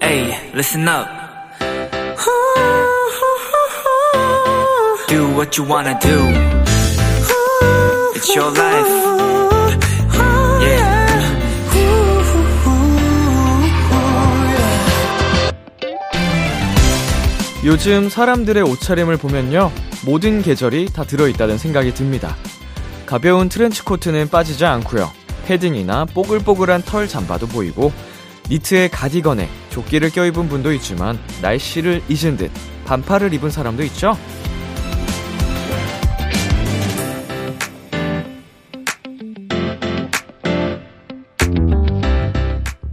Hey, listen up. Do what you wanna do. It's your life. Yeah. 요즘 사람들의 옷차림을 보면요. 모든 계절이 다 들어있다는 생각이 듭니다. 가벼운 트렌치 코트는 빠지지 않고요. 패딩이나 뽀글뽀글한 털 잠바도 보이고 니트에 가디건에 조끼를 껴입은 분도 있지만 날씨를 잊은 듯 반팔을 입은 사람도 있죠.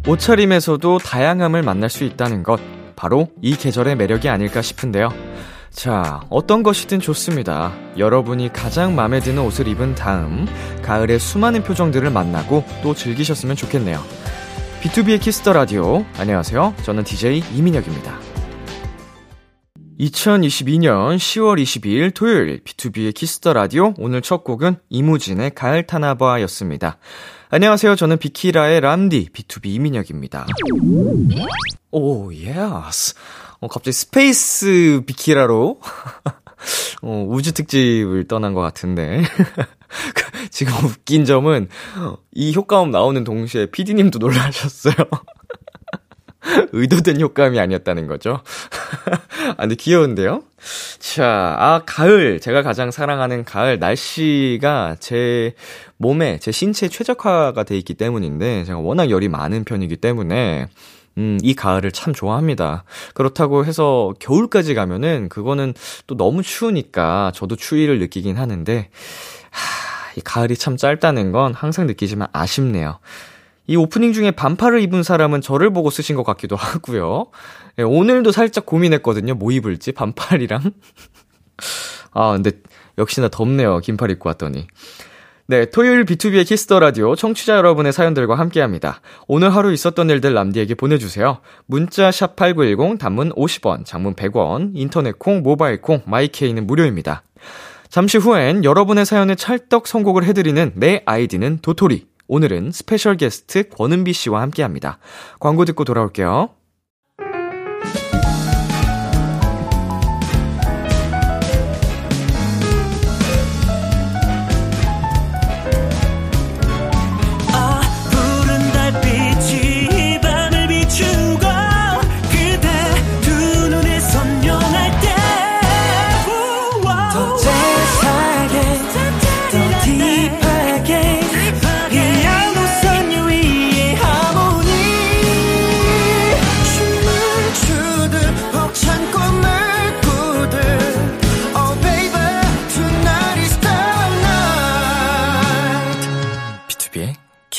옷차림에서도 다양함을 만날 수 있다는 것, 바로 이 계절의 매력이 아닐까 싶은데요. 자, 어떤 것이든 좋습니다. 여러분이 가장 마음에 드는 옷을 입은 다음, 가을의 수많은 표정들을 만나고 또 즐기셨으면 좋겠네요. B2B의 키스터 라디오. 안녕하세요. 저는 DJ 이민혁입니다. 2022년 10월 22일 토요일 B2B의 키스터 라디오. 오늘 첫 곡은 이무진의 가을 타나 봐였습니다. 안녕하세요. 저는 비키라의 람디 BTOB 이민혁입니다. 오, yes. 어, 갑자기 space 비키라로 어, 우주 특집을 떠난 것 같은데. 지금 웃긴 점은 이 효과음 나오는 동시에 피디님도 놀라셨어요. 의도된 효과음이 아니었다는 거죠. 아, 근데 귀여운데요? 자, 아, 가을. 제가 가장 사랑하는 가을. 날씨가 제 몸에, 제 신체에 최적화가 돼 있기 때문인데, 제가 워낙 열이 많은 편이기 때문에, 음, 이 가을을 참 좋아합니다. 그렇다고 해서 겨울까지 가면은 그거는 또 너무 추우니까 저도 추위를 느끼긴 하는데, 하, 이 가을이 참 짧다는 건 항상 느끼지만 아쉽네요. 이 오프닝 중에 반팔을 입은 사람은 저를 보고 쓰신 것 같기도 하고요. 예, 오늘도 살짝 고민했거든요. 뭐 입을지, 반팔이랑. 아, 근데 역시나 덥네요. 긴팔 입고 왔더니. 네, 토요일 B2B의 키스터 라디오 청취자 여러분의 사연들과 함께 합니다. 오늘 하루 있었던 일들 남디에게 보내주세요. 문자 샵 8910 단문 50원, 장문 100원, 인터넷 콩, 모바일 콩, my K는 무료입니다. 잠시 후엔 여러분의 사연에 찰떡 선곡을 해드리는 내 아이디는 도토리. 오늘은 스페셜 게스트 권은비 씨와 함께 합니다. 광고 듣고 돌아올게요.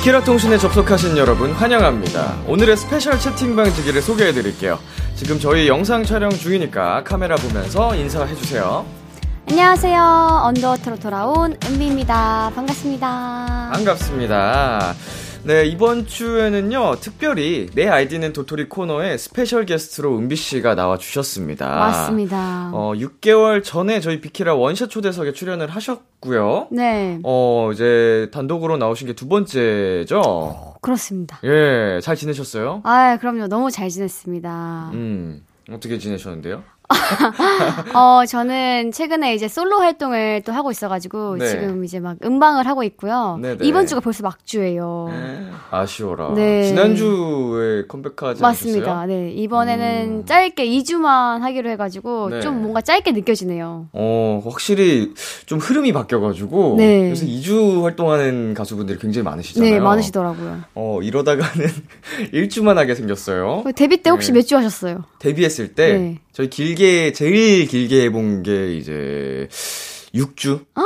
비키라 통신에 접속하신 여러분 환영합니다. 오늘의 스페셜 채팅방 지기를 소개해 드릴게요. 지금 저희 영상 촬영 중이니까 카메라 보면서 인사해 주세요. 안녕하세요. Underwater로 돌아온 은비입니다. 반갑습니다. 반갑습니다. 네, 이번 주에는요, 특별히 내 아이디는 도토리 코너에 스페셜 게스트로 은비 씨가 나와 주셨습니다. 맞습니다. 어, 6개월 전에 저희 비키라 원샷 초대석에 출연을 하셨고요. 네. 어, 이제 단독으로 나오신 게 두 번째죠? 그렇습니다. 예, 잘 지내셨어요? 아, 그럼요. 너무 잘 지냈습니다. 음, 어떻게 지내셨는데요? 어, 저는 최근에 이제 솔로 활동을 또 하고 있어가지고 네. 지금 이제 막 음방을 하고 있고요. 네네. 이번 주가 벌써 막주예요. 아쉬워라. 네. 지난주에 컴백하지 맞습니다. 않으셨어요? 네. 이번에는 음. 짧게 2주만 하기로 해가지고 네. 좀 뭔가 짧게 느껴지네요. 어, 확실히 좀 흐름이 바뀌어가지고 네. 그래서 2주 활동하는 가수분들이 굉장히 많으시잖아요. 네, 많으시더라고요. 어, 이러다가는 1주만 하게 생겼어요. 데뷔 때 혹시 네. 몇주 하셨어요? 데뷔했을 때 네. 저희 길게 제일 길게 해본 게 이제 6주. 아,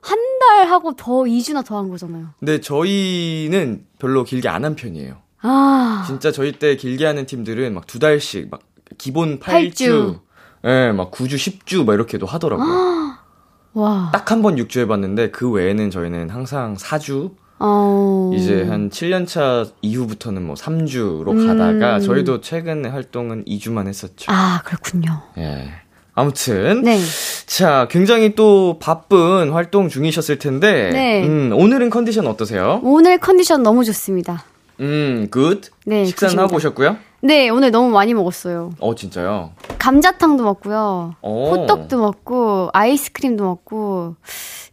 한 달 하고 더 2주나 더 한 거잖아요. 근데 저희는 별로 길게 안 한 편이에요. 아. 진짜 저희 때 길게 하는 팀들은 막 두 달씩 막 기본 8주, 8주. 예, 막 9주, 10주 막 이렇게도 하더라고요. 와. 딱 한 번 6주 해봤는데 그 외에는 저희는 항상 4주, 어... 이제 한 7년차 이후부터는 뭐 3주로 음... 가다가 저희도 최근 활동은 2주만 했었죠. 아, 그렇군요. 예. 아무튼. 네. 자, 굉장히 또 바쁜 활동 중이셨을 텐데. 네. 음, 오늘은 컨디션 어떠세요? 오늘 컨디션 너무 좋습니다. 음, good. 네. 식사는 하고 오셨고요? 네, 오늘 너무 많이 먹었어요. 어, 진짜요? 감자탕도 먹고요. 오. 호떡도 먹고, 아이스크림도 먹고.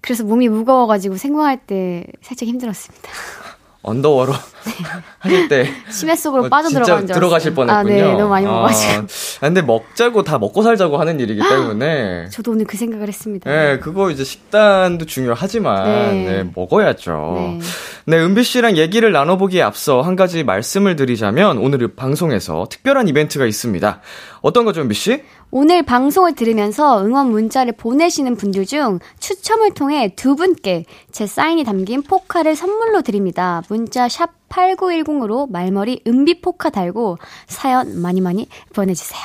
그래서 몸이 무거워가지고 생방할 때 살짝 힘들었습니다. 언더워로 네. 하실 때 심해 속으로 어, 빠져들어간 줄 들어가실 뻔했군요. 아, 네, 너무 많이 먹어가지고. 아, 근데 먹자고 다 먹고 살자고 하는 일이기 때문에. 저도 오늘 그 생각을 했습니다. 네, 그거 이제 식단도 중요하지만 네, 네 먹어야죠. 네. 네, 은비 씨랑 얘기를 나눠보기에 앞서 한 가지 말씀을 드리자면 오늘 방송에서 특별한 이벤트가 있습니다. 어떤 거죠, 은비 씨? 오늘 방송을 들으면서 응원 문자를 보내시는 분들 중 추첨을 통해 두 분께 제 사인이 담긴 포카를 선물로 드립니다. 문자 샵 8910으로 말머리 은비 포카 달고 사연 많이 많이 보내주세요.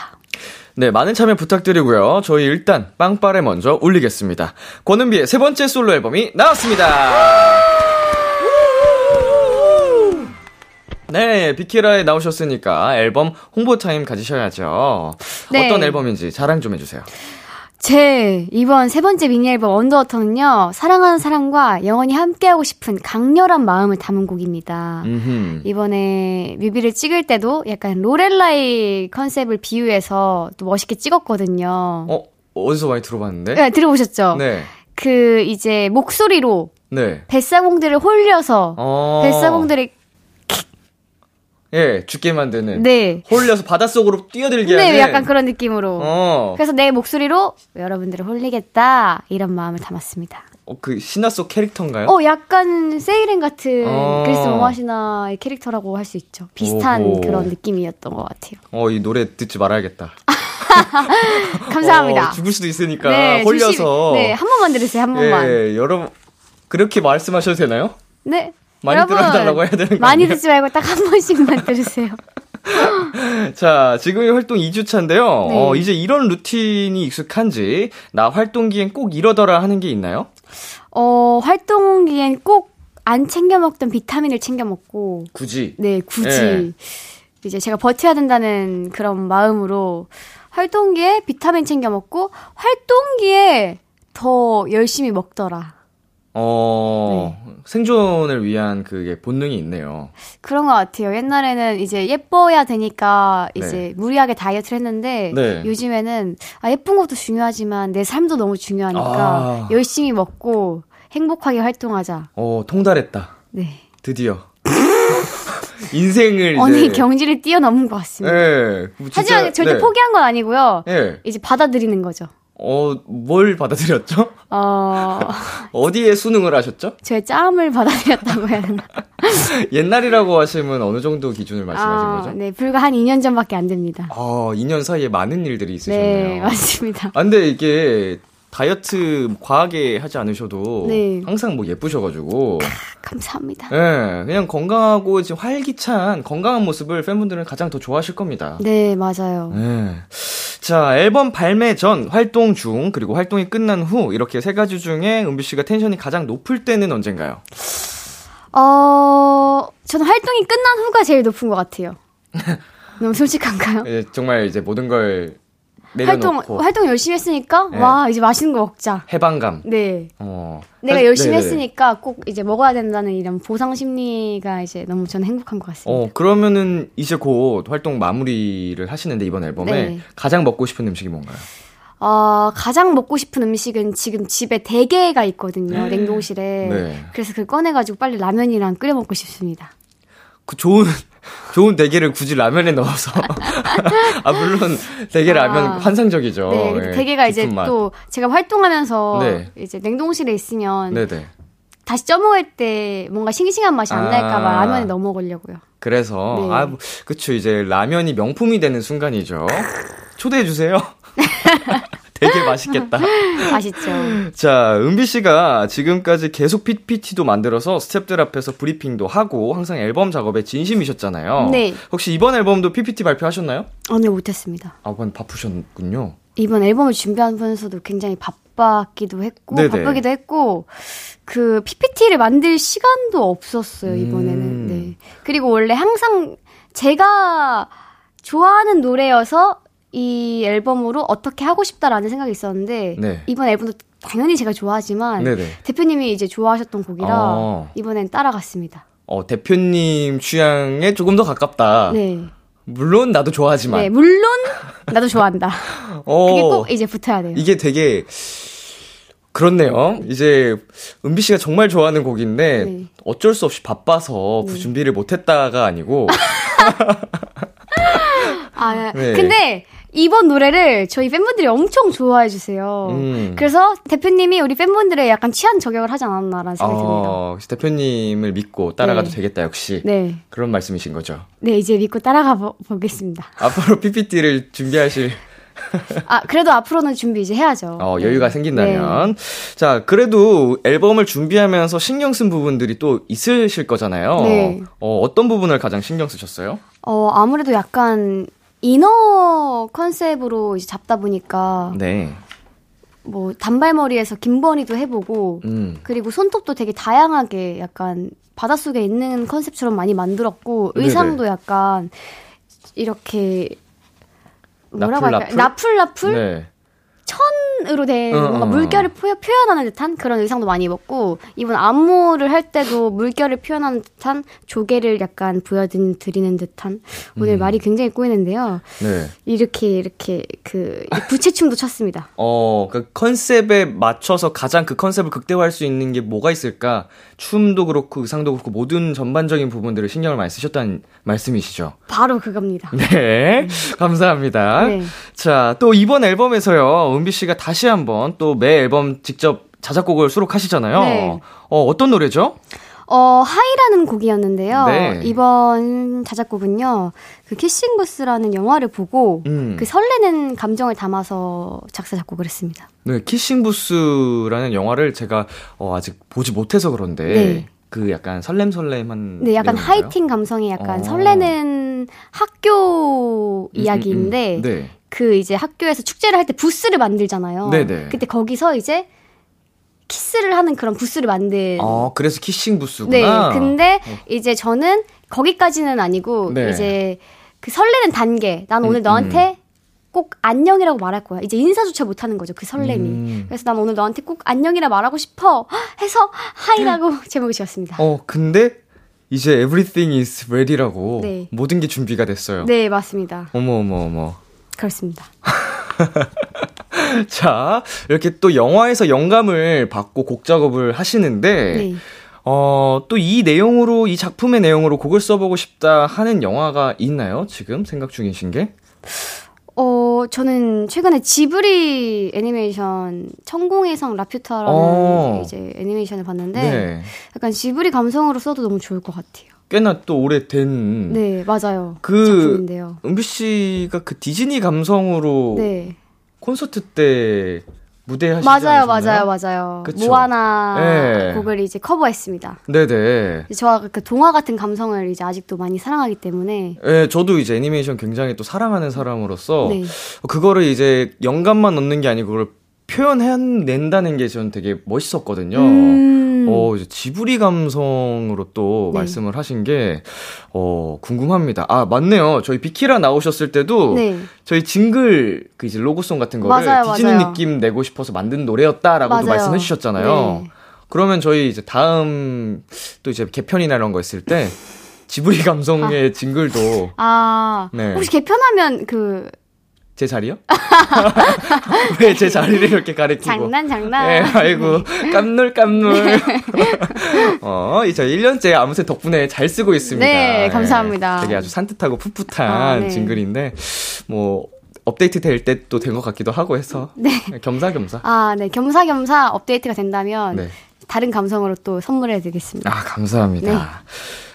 네, 많은 참여 부탁드리고요. 저희 일단 빵빠레 먼저 올리겠습니다. 권은비의 세 번째 솔로 앨범이 나왔습니다. 네, 비키라에 나오셨으니까 앨범 홍보 타임 가지셔야죠. 네. 어떤 앨범인지 자랑 좀 해주세요. 제 이번 세 번째 미니 앨범 언더워터는요, 사랑하는 사람과 영원히 함께하고 싶은 강렬한 마음을 담은 곡입니다. 음흠. 이번에 뮤비를 찍을 때도 약간 로렐라이 컨셉을 비유해서 또 멋있게 찍었거든요. 어, 어디서 많이 들어봤는데? 네, 들어보셨죠? 네. 그 이제 목소리로 네. 뱃사공들을 홀려서 어~ 뱃사공들이 예, 죽게 만드는. 네. 홀려서 바닷속으로 뛰어들게 네, 하는. 네, 약간 그런 느낌으로. 어. 그래서 내 목소리로 여러분들을 홀리겠다 이런 마음을 담았습니다. 어, 그 신화 속 캐릭터인가요? 어, 약간 세이렌 같은 어. 그리스 모마시나의 캐릭터라고 할 수 있죠. 비슷한 오호. 그런 느낌이었던 것 같아요. 어, 이 노래 듣지 말아야겠다. 감사합니다. 어, 죽을 수도 있으니까 네, 홀려서. 조심, 네, 한 번만 들으세요, 한 번만. 예, 여러분 그렇게 말씀하셔도 되나요? 네. 많이 여러분, 들어달라고 해야 되는 거 많이 듣지 말고 딱 한 번씩만 들으세요. 자, 지금이 활동 2주차인데요. 네. 어, 이제 이런 루틴이 익숙한지, 나 활동기엔 꼭 이러더라 하는 게 있나요? 어, 활동기엔 꼭 안 챙겨 먹던 비타민을 챙겨 먹고. 굳이? 네, 굳이. 네. 이제 제가 버텨야 된다는 그런 마음으로 활동기에 비타민 챙겨 먹고, 활동기에 더 열심히 먹더라. 어, 네. 생존을 위한 그게 본능이 있네요. 그런 것 같아요. 옛날에는 이제 예뻐야 되니까 이제 네. 무리하게 다이어트를 했는데 네. 요즘에는 아, 예쁜 것도 중요하지만 내 삶도 너무 중요하니까 아. 열심히 먹고 행복하게 활동하자. 어, 통달했다. 네. 드디어. 인생을 언니 이제... 경지를 뛰어넘은 것 같습니다. 네, 하지만 절대 네. 포기한 건 아니고요. 네. 이제 받아들이는 거죠. 어, 뭘 받아들였죠? 어... 어디에 수능을 하셨죠? 제 짬을 받아들였다고 해야 되나? 옛날이라고 하시면 어느 정도 기준을 말씀하신 아, 거죠? 네, 불과 한 2년 전밖에 안 됩니다. 아, 2년 사이에 많은 일들이 있으셨네요. 네, 맞습니다. 아, 근데 이게 다이어트 과하게 하지 않으셔도 네. 항상 뭐 예쁘셔가지고 감사합니다. 네, 그냥 건강하고 지금 활기찬 건강한 모습을 팬분들은 가장 더 좋아하실 겁니다. 네, 맞아요. 네. 자, 앨범 발매 전, 활동 중, 그리고 활동이 끝난 후 이렇게 세 가지 중에 은비 씨가 텐션이 가장 높을 때는 언젠가요? 어, 저는 활동이 끝난 후가 제일 높은 것 같아요. 너무 솔직한가요? 예, 정말 이제 모든 걸 활동 활동 열심히 했으니까 네. 와 이제 맛있는 거 먹자. 해방감. 네. 어. 내가 열심히 네네. 했으니까 꼭 이제 먹어야 된다는 이런 보상 심리가 이제 너무 저는 행복한 것 같습니다. 어 그러면은 이제 곧 활동 마무리를 하시는데 이번 앨범에 네. 가장 먹고 싶은 음식이 뭔가요? 어, 가장 먹고 싶은 음식은 지금 집에 대게가 있거든요, 네. 냉동실에. 네. 그래서 그걸 꺼내가지고 빨리 라면이랑 끓여 먹고 싶습니다. 그 좋은 좋은 대게를 굳이 라면에 넣어서 아 물론 대게 라면 아, 환상적이죠. 네, 네 대게가 이제 맛. 또 제가 활동하면서 네. 이제 냉동실에 있으면 네네. 다시 쪄먹을 때 뭔가 싱싱한 맛이 안 아, 날까봐 라면에 넣어 먹으려고요. 그래서 네. 아 그쵸 이제 라면이 명품이 되는 순간이죠. 초대해 주세요. 되게 맛있겠다. 맛있죠. 자, 은비 씨가 지금까지 계속 PPT도 만들어서 스탭들 앞에서 브리핑도 하고 항상 앨범 작업에 진심이셨잖아요. 네. 혹시 이번 앨범도 PPT 발표하셨나요? 아, 네, 못했습니다. 아, 번 바쁘셨군요. 이번 앨범을 준비하면서도 굉장히 바빴기도 했고 네네. 바쁘기도 했고 그 PPT를 만들 시간도 없었어요 이번에는. 음. 네. 그리고 원래 항상 제가 좋아하는 노래여서 이 앨범으로 어떻게 하고 싶다라는 생각이 있었는데 네. 이번 앨범도 당연히 제가 좋아하지만 네네. 대표님이 이제 좋아하셨던 곡이라 어. 이번엔 따라갔습니다. 어, 대표님 취향에 조금 더 가깝다. 네. 물론 나도 좋아하지만. 네, 물론 나도 좋아한다. 어, 그게 꼭 이제 붙어야 돼요. 이게 되게 그렇네요. 이제 은비 씨가 정말 좋아하는 곡인데 네. 어쩔 수 없이 바빠서 네. 준비를 못했다가 아니고. 아, 네. 근데 이번 노래를 저희 팬분들이 엄청 좋아해 주세요. 음. 그래서 대표님이 우리 팬분들의 약간 취한 저격을 하지 않았나라는 생각이 어, 듭니다. 대표님을 믿고 따라가도 네. 되겠다 역시. 네. 그런 말씀이신 거죠. 네, 이제 믿고 따라가 보, 보겠습니다. 앞으로 PPT를 준비하실 아, 그래도 앞으로는 준비 이제 해야죠. 어, 여유가 네. 생긴다면. 네. 자, 그래도 앨범을 준비하면서 신경 쓴 부분들이 또 있으실 거잖아요. 네. 어, 어떤 부분을 가장 신경 쓰셨어요? 어, 아무래도 약간 이너 컨셉으로 이제 잡다 보니까 네. 뭐 단발머리에서 긴머리도 해보고 음. 그리고 손톱도 되게 다양하게 약간 바닷속에 있는 컨셉처럼 많이 만들었고 의상도 네네. 약간 이렇게 뭐라고 나풀, 할까요? 나풀 나풀? 네. 천으로 된 어, 뭔가 어, 어. 물결을 표, 현하는 듯한 그런 의상도 많이 입었고 이번 안무를 할 때도 물결을 표현하는 듯한 조개를 약간 보여드리는 듯한 오늘 음. 말이 굉장히 꼬이는데요. 네. 이렇게 이렇게 그 부채춤도 췄습니다. 어, 그 컨셉에 맞춰서 가장 그 컨셉을 극대화할 수 있는 게 뭐가 있을까? 춤도 그렇고 의상도 그렇고 모든 전반적인 부분들을 신경을 많이 쓰셨다는 말씀이시죠? 바로 그겁니다. 네, 감사합니다. 네. 자, 또 이번 앨범에서요, 은비 씨가 다시 한번 또 매 앨범 직접 자작곡을 수록하시잖아요. 네. 어, 어떤 노래죠? 어, 하이라는 곡이었는데요. 네. 이번 자작곡은요, 그 키싱 부스라는 영화를 보고, 음. 그 설레는 감정을 담아서 작사, 작곡을 했습니다. 네, 키싱 부스라는 영화를 제가 어, 아직 보지 못해서 그런데, 네. 그 약간 설렘설렘한. 네, 약간 내용인가요? 하이틴 감성이 약간 어. 설레는 학교 이야기인데, 음, 음, 음. 네. 그 이제 학교에서 축제를 할 때 부스를 만들잖아요. 네네. 그때 거기서 이제 키스를 하는 그런 부스를 만든. 어, 그래서 키싱 부스구나. 네. 근데 어. 이제 저는 거기까지는 아니고 네. 이제 그 설레는 단계. 난 오늘 음, 너한테 음. 꼭 안녕이라고 말할 거야. 이제 인사조차 못 하는 거죠. 그 설렘이. 음. 그래서 난 오늘 너한테 꼭 안녕이라 말하고 싶어. 해서 하이라고 제목을 지었습니다. 어, 근데 이제 everything is ready라고 네. 모든 게 준비가 됐어요. 네, 맞습니다. 어머 어머 어머. 그렇습니다. 자, 이렇게 또 영화에서 영감을 받고 곡 작업을 하시는데, 네. 어, 또 이 내용으로, 이 작품의 내용으로 곡을 써보고 싶다 하는 영화가 있나요? 지금 생각 중이신 게? 어, 저는 최근에 지브리 애니메이션 천공의 성 라퓨타라는 어. 이제 애니메이션을 봤는데, 네. 약간 지브리 감성으로 써도 너무 좋을 것 같아요. 꽤나 또 오래된 네 맞아요 그 작품인데요. 은비 씨가 그 디즈니 감성으로 네. 콘서트 때 무대 하시지 맞아요, 않으셨나요? 맞아요, 맞아요. 그쵸? 모아나 네. 곡을 이제 커버했습니다. 네네. 저와 그 동화 같은 감성을 이제 아직도 많이 사랑하기 때문에. 네, 저도 이제 애니메이션 굉장히 또 사랑하는 사람으로서 네. 그거를 이제 영감만 얻는 게 아니고 그걸 표현해낸다는 게 저는 되게 멋있었거든요. 음. 어, 이제 지브리 감성으로 또 네. 말씀을 하신 게, 어, 궁금합니다. 아, 맞네요. 저희 비키라 나오셨을 때도, 네. 저희 징글, 그 이제 로고송 같은 거를 맞아요, 디즈니 맞아요. 느낌 내고 싶어서 만든 노래였다라고도 말씀해 주셨잖아요. 네. 그러면 저희 이제 다음, 또 이제 개편이나 이런 거 있을 때, 지브리 감성의 아. 징글도. 아, 네. 혹시 개편하면 그, 제 자리요? 왜 제 자리를 이렇게 가리키고? 장난 장난. 네, 아이고 깜놀 깜놀. 어, 이저 1년째 아무새 덕분에 잘 쓰고 있습니다. 네, 감사합니다. 네, 되게 아주 산뜻하고 풋풋한 아, 네. 징글인데 뭐 업데이트 될 때 또 된 것 같기도 하고 해서 네. 겸사겸사. 아, 네. 겸사겸사 업데이트가 된다면 네. 다른 감성으로 또 선물해 드리겠습니다. 아, 감사합니다. 네.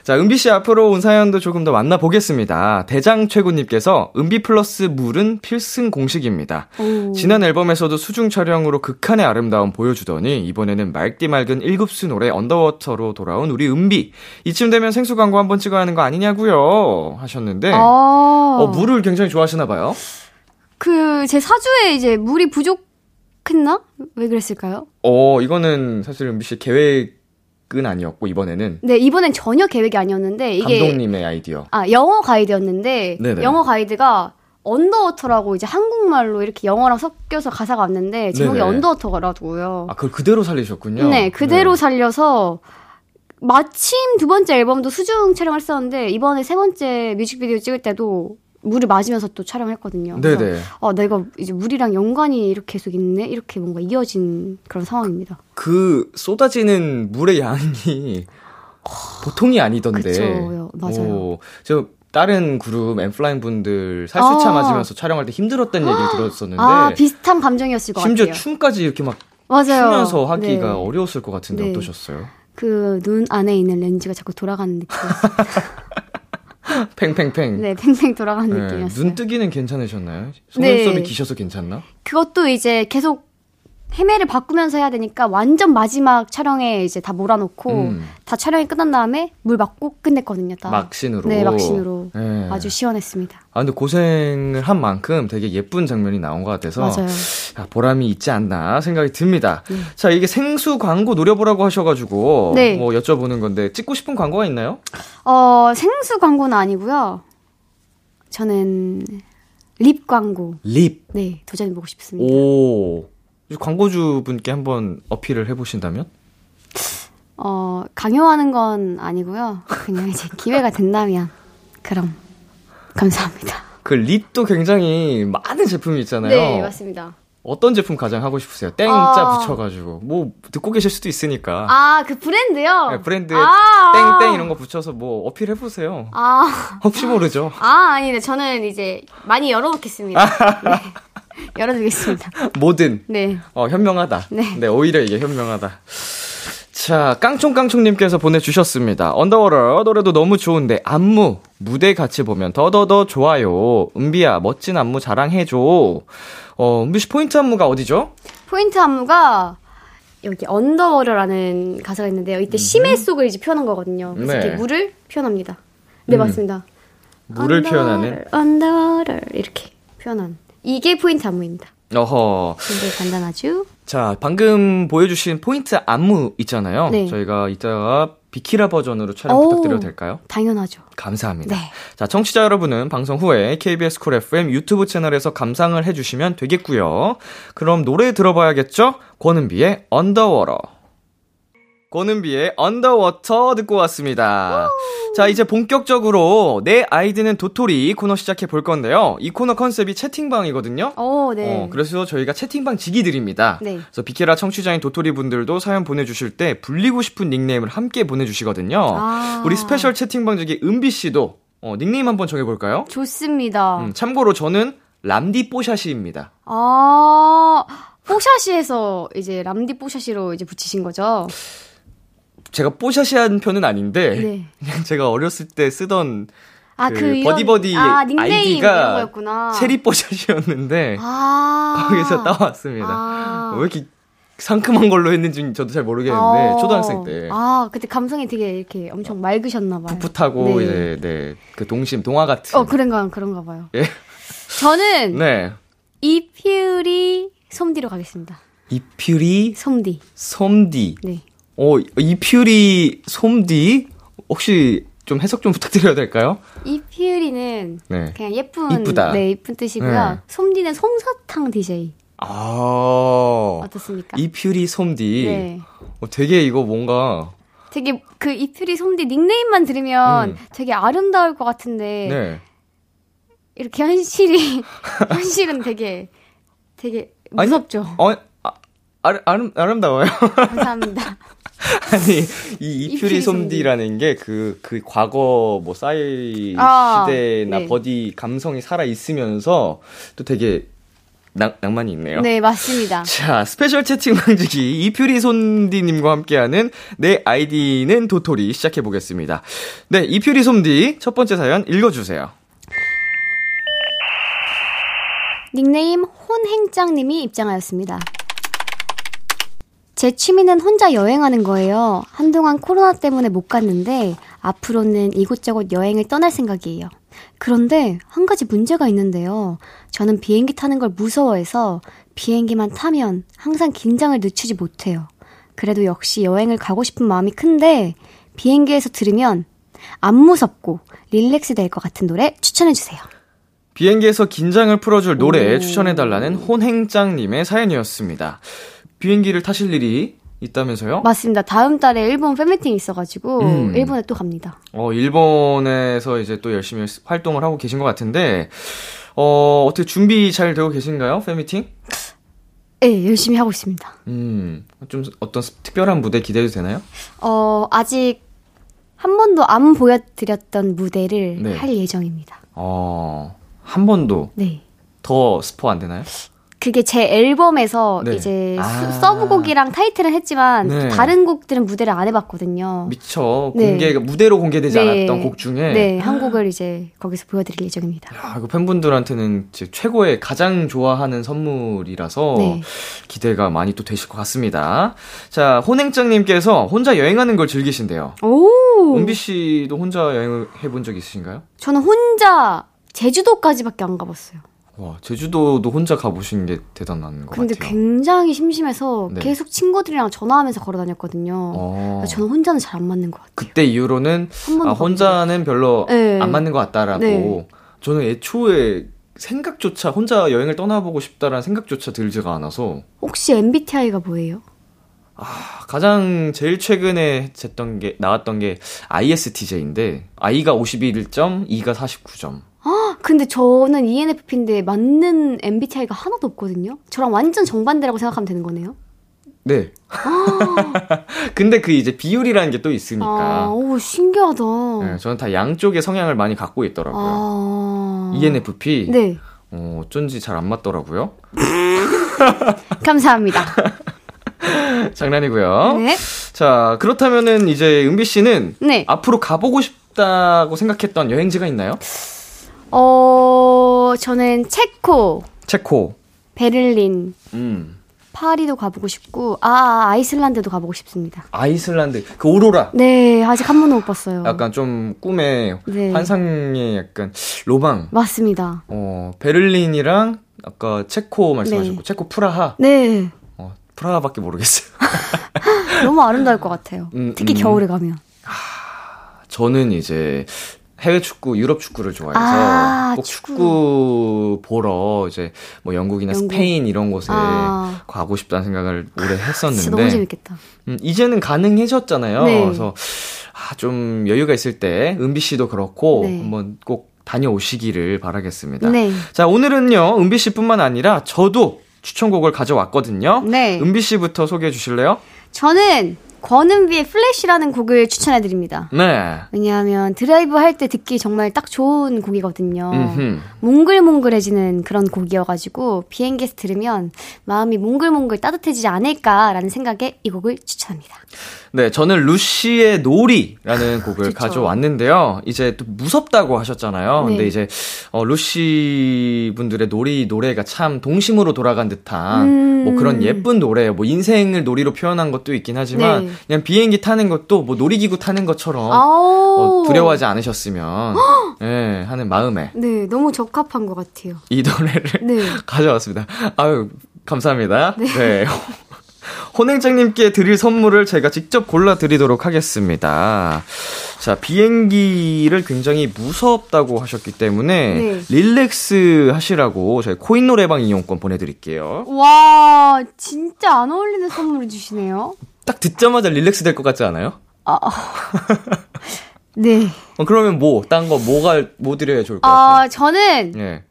자, 은비 씨 앞으로 온 사연도 조금 더 만나보겠습니다. 대장 최고님께서 은비 플러스 물은 필승 공식입니다. 오. 지난 앨범에서도 수중 촬영으로 극한의 아름다움 보여주더니 이번에는 맑디 맑은 1급수 노래 언더워터로 돌아온 우리 은비. 이쯤 되면 생수 광고 한번 찍어야 하는 거 아니냐고요 하셨는데 아. 어, 물을 굉장히 좋아하시나 봐요. 그, 제 사주에 이제 물이 부족했나? 왜 그랬을까요? 어, 이거는 사실 은비 씨 계획은 아니었고, 이번에는. 네, 이번엔 전혀 계획이 아니었는데, 이게. 감독님의 아이디어. 아, 영어 가이드였는데, 네네. 영어 가이드가 Underwater라고 이제 한국말로 이렇게 영어랑 섞여서 가사가 왔는데, 제목이 네네. Underwater라고요. 아, 그걸 그대로 살리셨군요. 네, 그대로 네. 살려서, 마침 두 번째 앨범도 수중 촬영을 했었는데, 이번에 세 번째 뮤직비디오 찍을 때도 물을 맞으면서 또 촬영했거든요. 네네. 아, 내가 이제 물이랑 연관이 이렇게 계속 있네? 이렇게 뭔가 이어진 그런 상황입니다. 그 쏟아지는 물의 양이 보통이 아니던데. 그쵸, 맞아요. 오, 저 다른 그룹 엠플라잉 분들 살수차 아. 맞으면서 촬영할 때 힘들었다는 얘기를 들었었는데 아, 비슷한 감정이었을 것 심지어 같아요. 춤까지 이렇게 막 맞아요. 추면서 하기가 네. 어려웠을 것 같은데 네. 어떠셨어요? 그 눈 안에 있는 렌즈가 자꾸 돌아가는 느낌이었어요. 팽팽팽. 네, 팽팽 돌아가는 네, 느낌이었어요. 눈 뜨기는 괜찮으셨나요? 네. 속눈썹이 기셔서 괜찮나? 그것도 이제 계속 헤매를 바꾸면서 해야 되니까 완전 마지막 촬영에 이제 다 몰아놓고 음. 다 촬영이 끝난 다음에 물 맞고 끝냈거든요. 다. 막신으로. 네, 막신으로. 네. 아주 시원했습니다. 아, 근데 고생을 한 만큼 되게 예쁜 장면이 나온 것 같아서 맞아요. 아, 보람이 있지 않나 생각이 듭니다. 네. 자, 이게 생수 광고 노려보라고 하셔가지고 네. 뭐 여쭤보는 건데 찍고 싶은 광고가 있나요? 어, 생수 광고는 아니고요. 저는 립 광고. 립. 네, 도전해보고 싶습니다. 오. 광고주 분께 한번 어필을 해보신다면? 어, 강요하는 건 아니고요. 그냥 이제 기회가 된다면. 그럼. 감사합니다. 그 립도 굉장히 많은 제품이 있잖아요. 네, 맞습니다. 어떤 제품 가장 하고 싶으세요? 땡자 아. 붙여가지고. 뭐, 듣고 계실 수도 있으니까. 아, 그 브랜드요? 네, 브랜드에 아. 땡땡 이런 거 붙여서 뭐 어필해 보세요. 아, 혹시 모르죠? 아, 아니네. 저는 이제 많이 열어놓겠습니다. 네. 열어두겠습니다. 뭐든. 네. 어, 현명하다. 네. 오히려 이게 현명하다. 자, 깡총깡총님께서 보내주셨습니다. Underwater 노래도 너무 좋은데, 안무, 무대 같이 보면 더더더 좋아요. 은비야, 멋진 안무 자랑해줘. 어, 은비 씨 포인트 안무가 어디죠? 포인트 안무가 여기 Underwater라는 가사가 있는데요. 이때 심해 속을 이제 표현한 거거든요. 그래서 네. 이렇게 물을 표현합니다. 네, 음. 맞습니다. 물을 표현하는? Underwater 이렇게 표현한. 이게 포인트 안무입니다. 어허. 굉장히 간단하죠? 자, 방금 보여주신 포인트 안무 있잖아요. 네. 저희가 이따가 비키라 버전으로 촬영 오. 부탁드려도 될까요? 당연하죠. 감사합니다. 네. 자, 청취자 여러분은 방송 후에 KBS 쿨 FM 유튜브 채널에서 감상을 해주시면 되겠고요. 그럼 노래 들어봐야겠죠? 권은비의 Underwater. 권은비의 Underwater 듣고 왔습니다. 자, 이제 본격적으로 내 아이디는 도토리 코너 시작해 볼 건데요. 이 코너 컨셉이 채팅방이거든요. 오, 네. 어, 그래서 저희가 채팅방 지기 드립니다. 네. 그래서 비키라 청취자인 도토리 분들도 사연 보내주실 때 불리고 싶은 닉네임을 함께 보내주시거든요. 아. 우리 스페셜 채팅방 지기 은비 씨도 어, 닉네임 한번 정해볼까요? 좋습니다. 음, 참고로 저는 람디 뽀샤시입니다. 아, 뽀샤시에서 이제 람디 뽀샤시로 이제 붙이신 거죠? 제가 뽀샤시 한 편은 아닌데 네. 그냥 제가 어렸을 때 쓰던 아, 그, 그, 버디버디 아, 아이디가. 체리 뽀샤시였는데 아. 거기서 따왔습니다. 아. 왜 이렇게 상큼한 걸로 했는지 저도 잘 모르겠는데 어. 초등학생 때 아, 그때 감성이 되게 이렇게 엄청 맑으셨나 봐요. 풋풋하고 네. 이제 네, 그 동심 동화 같은 어, 그런가, 그런가 봐요. 예. 저는 네. 이퓨리 솜디로 가겠습니다. 이퓨리 솜디. 솜디. 네. 어, 이퓨리 솜디 혹시 좀 해석 좀 부탁드려도 될까요? 이퓨리는 네. 그냥 예쁜, 이쁘다. 네, 예쁜 뜻이고요. 네. 솜디는 솜사탕 DJ. 아. 어떻습니까? 이퓨리 솜디. 네. 어, 되게 이거 뭔가 되게 그 이퓨리 솜디 닉네임만 들으면 음. 되게 아름다울 것 같은데 네. 이렇게 현실이 현실은 되게 되게 아니, 무섭죠. 어, 아, 아름, 아름, 아름다워요. 감사합니다. 아니, 이 이퓨리 솜디라는 게 그, 그 과거 뭐 싸이 아, 시대나 네. 버디 감성이 살아있으면서 또 되게 낭, 낭만이 있네요. 네, 맞습니다. 자, 스페셜 채팅 방지기 이퓨리 솜디님과 함께하는 내 아이디는 도토리 시작해보겠습니다. 네, 이퓨리 솜디 첫 번째 사연 읽어주세요. 닉네임 혼행짱님이 입장하였습니다. 제 취미는 혼자 여행하는 거예요. 한동안 코로나 때문에 못 갔는데 앞으로는 이곳저곳 여행을 떠날 생각이에요. 그런데 한 가지 문제가 있는데요. 저는 비행기 타는 걸 무서워해서 비행기만 타면 항상 긴장을 늦추지 못해요. 그래도 역시 여행을 가고 싶은 마음이 큰데 비행기에서 들으면 안 무섭고 릴렉스 될 것 같은 노래 추천해주세요. 비행기에서 긴장을 풀어줄 노래 추천해달라는 혼행장님의 사연이었습니다. 비행기를 타실 일이 있다면서요? 맞습니다. 다음 달에 일본 팬미팅이 있어가지고 음. 일본에 또 갑니다. 어, 일본에서 이제 또 열심히 활동을 하고 계신 것 같은데 어, 어떻게 준비 잘 되고 계신가요? 팬미팅? 네, 열심히 하고 있습니다. 음, 좀 어떤 특별한 무대 기대도 되나요? 어, 아직 한 번도 안 보여드렸던 무대를 네. 할 예정입니다. 어, 한 번도? 네. 더 스포 안 되나요? 그게 제 앨범에서 네. 이제 아~ 서브곡이랑 타이틀은 했지만 네. 다른 곡들은 무대를 안 해봤거든요. 미쳐 네. 공개 무대로 공개되지 네. 않았던 곡 중에 네한 곡을 이제 거기서 보여드릴 예정입니다. 야, 이거 팬분들한테는 최고의 가장 좋아하는 선물이라서 네. 기대가 많이 또 되실 것 같습니다. 자 혼행장님께서 혼자 여행하는 걸 즐기신대요. 오 은비 씨도 혼자 여행을 해본 적 있으신가요? 저는 혼자 제주도까지밖에 안 가봤어요. 와, 제주도도 혼자 가보신 게 대단한 것 근데 같아요. 근데 굉장히 심심해서 네. 계속 친구들이랑 전화하면서 걸어 다녔거든요. 어. 저는 혼자는 잘 안 맞는 것 같아요. 그때 이후로는 아, 혼자는 별로 네. 안 맞는 것 같다라고. 네. 저는 애초에 생각조차 혼자 여행을 떠나보고 싶다라는 생각조차 들지가 않아서. 혹시 MBTI가 뭐예요? 아, 가장 제일 최근에 쟀던 게 나왔던 게 ISTJ인데 I가 51점, E가 49점. 아, 근데 저는 ENFP인데 맞는 MBTI가 하나도 없거든요. 저랑 완전 정반대라고 생각하면 되는 거네요. 네. 아. 근데 그 이제 비율이라는 게 또 있으니까. 아, 오, 신기하다. 네, 저는 다 양쪽의 성향을 많이 갖고 있더라고요. 아. ENFP. 네. 어, 어쩐지 잘 안 맞더라고요. 감사합니다. 장난이고요. 네. 자, 그렇다면은 이제 은비 씨는 네. 앞으로 가보고 싶다고 생각했던 여행지가 있나요? 어, 저는 체코. 체코. 베를린. 음. 파리도 가보고 싶고, 아, 아이슬란드도 가보고 싶습니다. 아이슬란드. 그 오로라. 네, 아직 한 번도 못 봤어요. 약간 좀 꿈의 네. 환상의 약간 로망. 맞습니다. 어, 베를린이랑 아까 체코 말씀하셨고, 네. 체코 프라하. 네. 어, 프라하밖에 모르겠어요. 너무 아름다울 것 같아요. 음, 특히 음. 겨울에 가면. 아, 저는 이제 해외 축구, 유럽 축구를 좋아해서 아, 꼭 축구. 보러 이제 뭐 영국이나 영국. 스페인 이런 곳에 아. 가고 싶다는 생각을 오래 했었는데 진짜 너무 재밌겠다. 음, 이제는 가능해졌잖아요. 네. 그래서 아, 좀 여유가 있을 때 은비 씨도 그렇고 네. 한번 꼭 다녀오시기를 바라겠습니다. 네. 자, 오늘은요. 은비 씨뿐만 아니라 저도 추천곡을 가져왔거든요. 네. 은비 씨부터 소개해 주실래요? 저는 권은비의 플래시라는 곡을 추천해 드립니다. 네. 왜냐하면 드라이브 할 때 듣기 정말 딱 좋은 곡이거든요. 음흠. 몽글몽글해지는 그런 곡이어가지고 비행기에서 들으면 마음이 몽글몽글 따뜻해지지 않을까라는 생각에 이 곡을 추천합니다. 네, 저는 루시의 놀이라는 곡을 그렇죠. 가져왔는데요. 이제 또 무섭다고 하셨잖아요. 네. 근데 이제 어, 루시 분들의 놀이 노래가 참 동심으로 돌아간 듯한 음. 뭐 그런 예쁜 노래, 뭐 인생을 놀이로 표현한 것도 있긴 하지만 네. 그냥 비행기 타는 것도 뭐 놀이기구 타는 것처럼 어, 두려워하지 않으셨으면 네, 하는 마음에 네, 너무 적합한 것 같아요. 이 노래를 네. 가져왔습니다. 아유, 감사합니다. 네. 네. 혼행장님께 드릴 선물을 제가 직접 골라드리도록 하겠습니다. 자, 비행기를 굉장히 무섭다고 하셨기 때문에 네. 릴렉스 하시라고 저희 코인 노래방 이용권 보내드릴게요. 와, 진짜 안 어울리는 선물을 주시네요. 딱 듣자마자 릴렉스 될 것 같지 않아요? 아, 네. 어, 그러면 뭐, 딴 거, 뭐가, 뭐 드려야 좋을 것 같아요? 아, 저는, 네.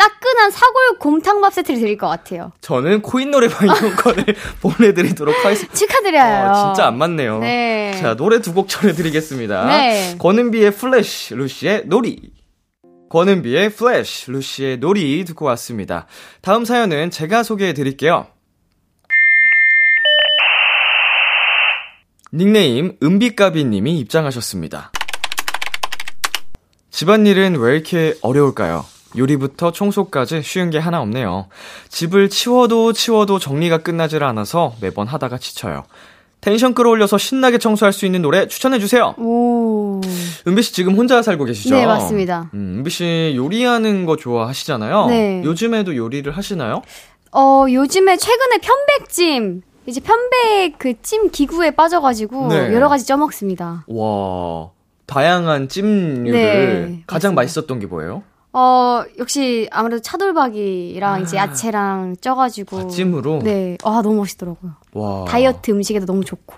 따끈한 사골 곰탕밥 세트를 드릴 것 같아요. 저는 코인 노래방 이용권을 보내드리도록 하겠습니다. 축하드려요. 어, 진짜 안 맞네요. 네. 자, 노래 두 곡 전해드리겠습니다. 네. 권은비의 플래시, 루시의 놀이. 권은비의 플래시, 루시의 놀이 듣고 왔습니다. 다음 사연은 제가 소개해 드릴게요. 닉네임 은비까비님이 입장하셨습니다. 집안일은 왜 이렇게 어려울까요? 요리부터 청소까지 쉬운 게 하나 없네요. 집을 치워도 치워도 정리가 끝나질 않아서 매번 하다가 지쳐요. 텐션 끌어올려서 신나게 청소할 수 있는 노래 추천해주세요. 오. 은비 씨 지금 혼자 살고 계시죠? 네, 맞습니다. 음, 은비 씨 요리하는 거 좋아하시잖아요. 네. 요즘에도 요리를 하시나요? 어, 요즘에 최근에 편백찜, 이제 편백 그 찜 기구에 빠져가지고 네. 여러 가지 쪄먹습니다. 와, 다양한 찜류를 네, 가장 맞습니다. 맛있었던 게 뭐예요? 어, 역시 아무래도 차돌박이랑 이제 야채랑 쪄가지고. 아, 찜으로? 네. 아, 너무 멋있더라고요. 와. 다이어트 음식에도 너무 좋고.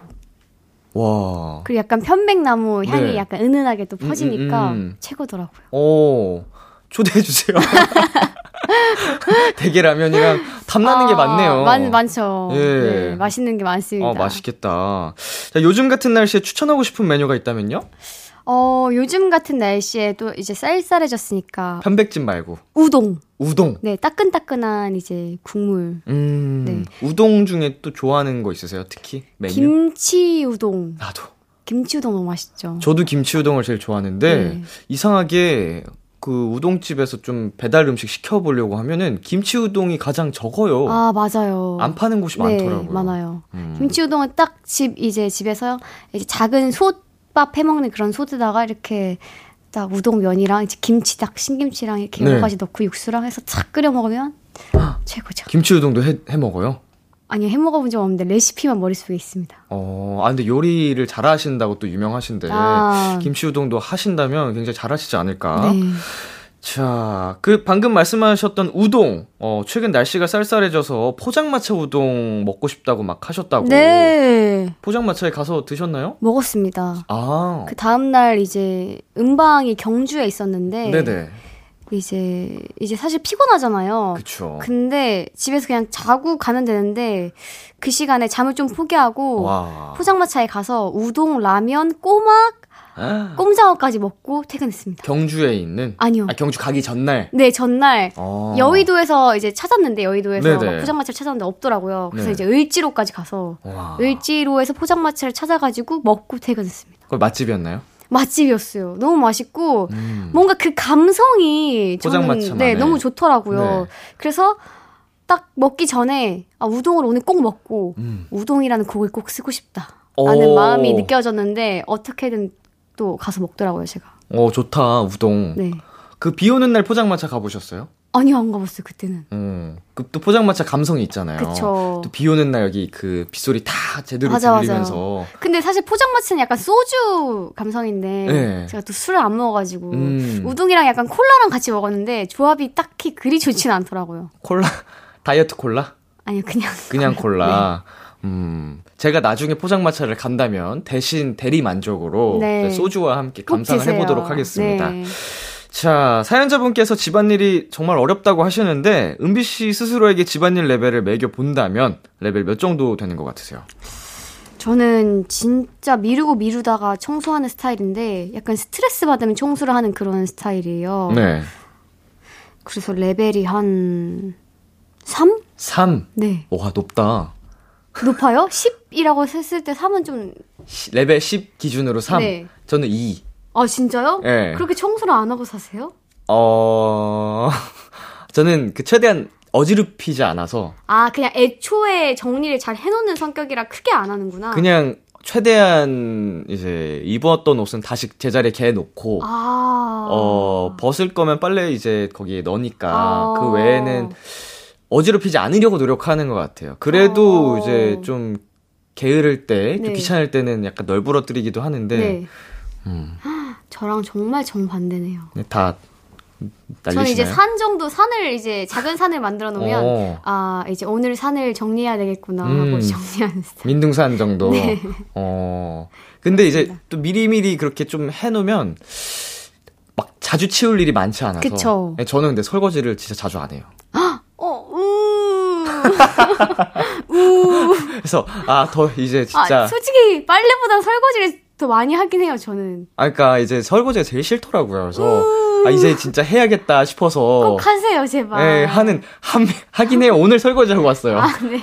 와. 그리고 약간 편백나무 향이 네. 약간 은은하게 또 퍼지니까 음, 음. 최고더라고요. 오, 초대해주세요. 대게라면이랑 탐나는 게 많네요. 많, 많죠. 예. 네, 맛있는 게 많습니다. 어, 맛있겠다. 자, 요즘 같은 날씨에 추천하고 싶은 메뉴가 있다면요? 어, 요즘 같은 날씨에 또 이제 쌀쌀해졌으니까 편백찜 말고. 우동. 우동. 네, 따끈따끈한 이제 국물. 음, 네. 우동 중에 또 좋아하는 거 있으세요? 특히 메뉴? 김치 우동. 나도. 김치 우동 너무 맛있죠. 저도 김치 우동을 제일 좋아하는데 네. 이상하게 그 우동집에서 좀 배달 음식 시켜보려고 하면은 김치 우동이 가장 적어요. 아, 맞아요. 안 파는 곳이 네, 많더라고요. 많아요. 음. 김치 우동은 딱 집 이제 집에서 이제 작은 솥 밥 해 먹는 그런 솥에다가 이렇게 딱 우동면이랑 이제 김치 딱 신김치랑 이렇게 네. 여러 가지 넣고 육수랑 해서 착 끓여 먹으면 최고죠. 김치 우동도 해, 해 먹어요? 아니요, 해 먹어본 적 없는데 레시피만 머릿속에 있습니다. 어, 아 근데 요리를 잘하신다고 또 유명하신데 아. 김치 우동도 하신다면 굉장히 잘하시지 않을까? 네. 자, 그 방금 말씀하셨던 우동, 어, 최근 날씨가 쌀쌀해져서 포장마차 우동 먹고 싶다고 막 하셨다고. 네. 포장마차에 가서 드셨나요? 먹었습니다. 아, 그 다음날 이제 음방이 경주에 있었는데 네네. 이제 이제 사실 피곤하잖아요. 그쵸. 근데 집에서 그냥 자고 가면 되는데 그 시간에 잠을 좀 포기하고 와. 포장마차에 가서 우동, 라면, 꼬막, 아, 꼼장어까지 먹고 퇴근했습니다. 경주에 있는? 아니요. 아, 경주 가기 전날? 네, 전날 어. 여의도에서 이제 찾았는데 여의도에서. 막 포장마차를 찾았는데 없더라고요. 그래서 네. 이제 을지로까지 가서 와. 을지로에서 포장마차를 찾아가지고 먹고 퇴근했습니다. 그거 맛집이었나요? 맛집이었어요. 너무 맛있고 음. 뭔가 그 감성이 저는. 네, 너무 좋더라고요. 네. 그래서 딱 먹기 전에 아, 우동을 오늘 꼭 먹고 음. 우동이라는 곡을 꼭 쓰고 싶다. 오. 라는 마음이 느껴졌는데 어떻게든 또 가서 먹더라고요, 제가. 어, 좋다, 우동. 네. 그 비 오는 날 포장마차 가보셨어요? 아니요, 안 가봤어요, 그때는. 음. 그 또 포장마차 감성이 있잖아요. 그쵸. 또비 오는 날 여기 그 빗소리 다 제대로 맞아, 들리면서. 근데 사실 포장마차는 약간 소주 감성인데 네. 제가 또 술을 안 먹어가지고 음. 우동이랑 약간 콜라랑 같이 먹었는데 조합이 딱히 그리 좋진 않더라고요. 콜라, 다이어트 콜라? 아니요, 그냥. 그냥 콜라. 음. 제가 나중에 포장마차를 간다면 대신 대리 만족으로 네. 소주와 함께 꼭 감상을. 해보도록 하겠습니다. 네. 자, 사연자분께서 집안일이 정말 어렵다고 하시는데, 은비 씨 스스로에게 집안일 레벨을 매겨본다면, 레벨 몇 정도 되는 것 같으세요? 저는 진짜 미루고 미루다가 청소하는 스타일인데 약간 스트레스 받으면 청소를 하는 그런 스타일이에요. 네. 그래서 레벨이 한 3? 3. 네. 와, 높다. 높아요? 10이라고 했을 때 3은 좀, 시- 레벨 10 기준으로 3. 네. 저는 2. 아, 진짜요? 네. 그렇게 청소를 안 하고 사세요? 어, 저는 그 최대한 어지럽히지 않아서, 아, 그냥 애초에 정리를 잘 해놓는 성격이라 크게 안 하는구나. 그냥 최대한 이제 입었던 옷은 다시 제자리에 개 놓고, 아. 어, 벗을 거면 빨래 이제 거기에 넣으니까, 아. 그 외에는 어지럽히지 않으려고 노력하는 것 같아요. 그래도 어. 이제 좀 게으를 때, 좀 네. 귀찮을 때는 약간 널브러뜨리기도 하는데, 네. 음, 저랑 정말 정반대네요. 다 저는 날리시나요? 이제 산 정도 산을 이제 작은 산을 만들어 놓으면 어. 아 이제 오늘 산을 정리해야 되겠구나 하고 음. 정리하는 스타일. 민둥산 정도. 네. 어. 근데 이제 또 미리미리 그렇게 좀 해놓으면 막 자주 치울 일이 많지 않아서. 그쵸. 네, 저는 근데 설거지를 진짜 자주 안 해요. 어, 우. 우. 그래서 아 더 이제 아, 진짜 솔직히 빨래보다 설거지를 더 많이 하긴 해요, 저는. 아 그러니까 이제 설거지가 제일 싫더라고요. 그래서 아 이제 진짜 해야겠다 싶어서 꼭 하세요, 제발. 예, 하는 한 하긴 해요. 오늘 설거지 하고 왔어요. 아, 네.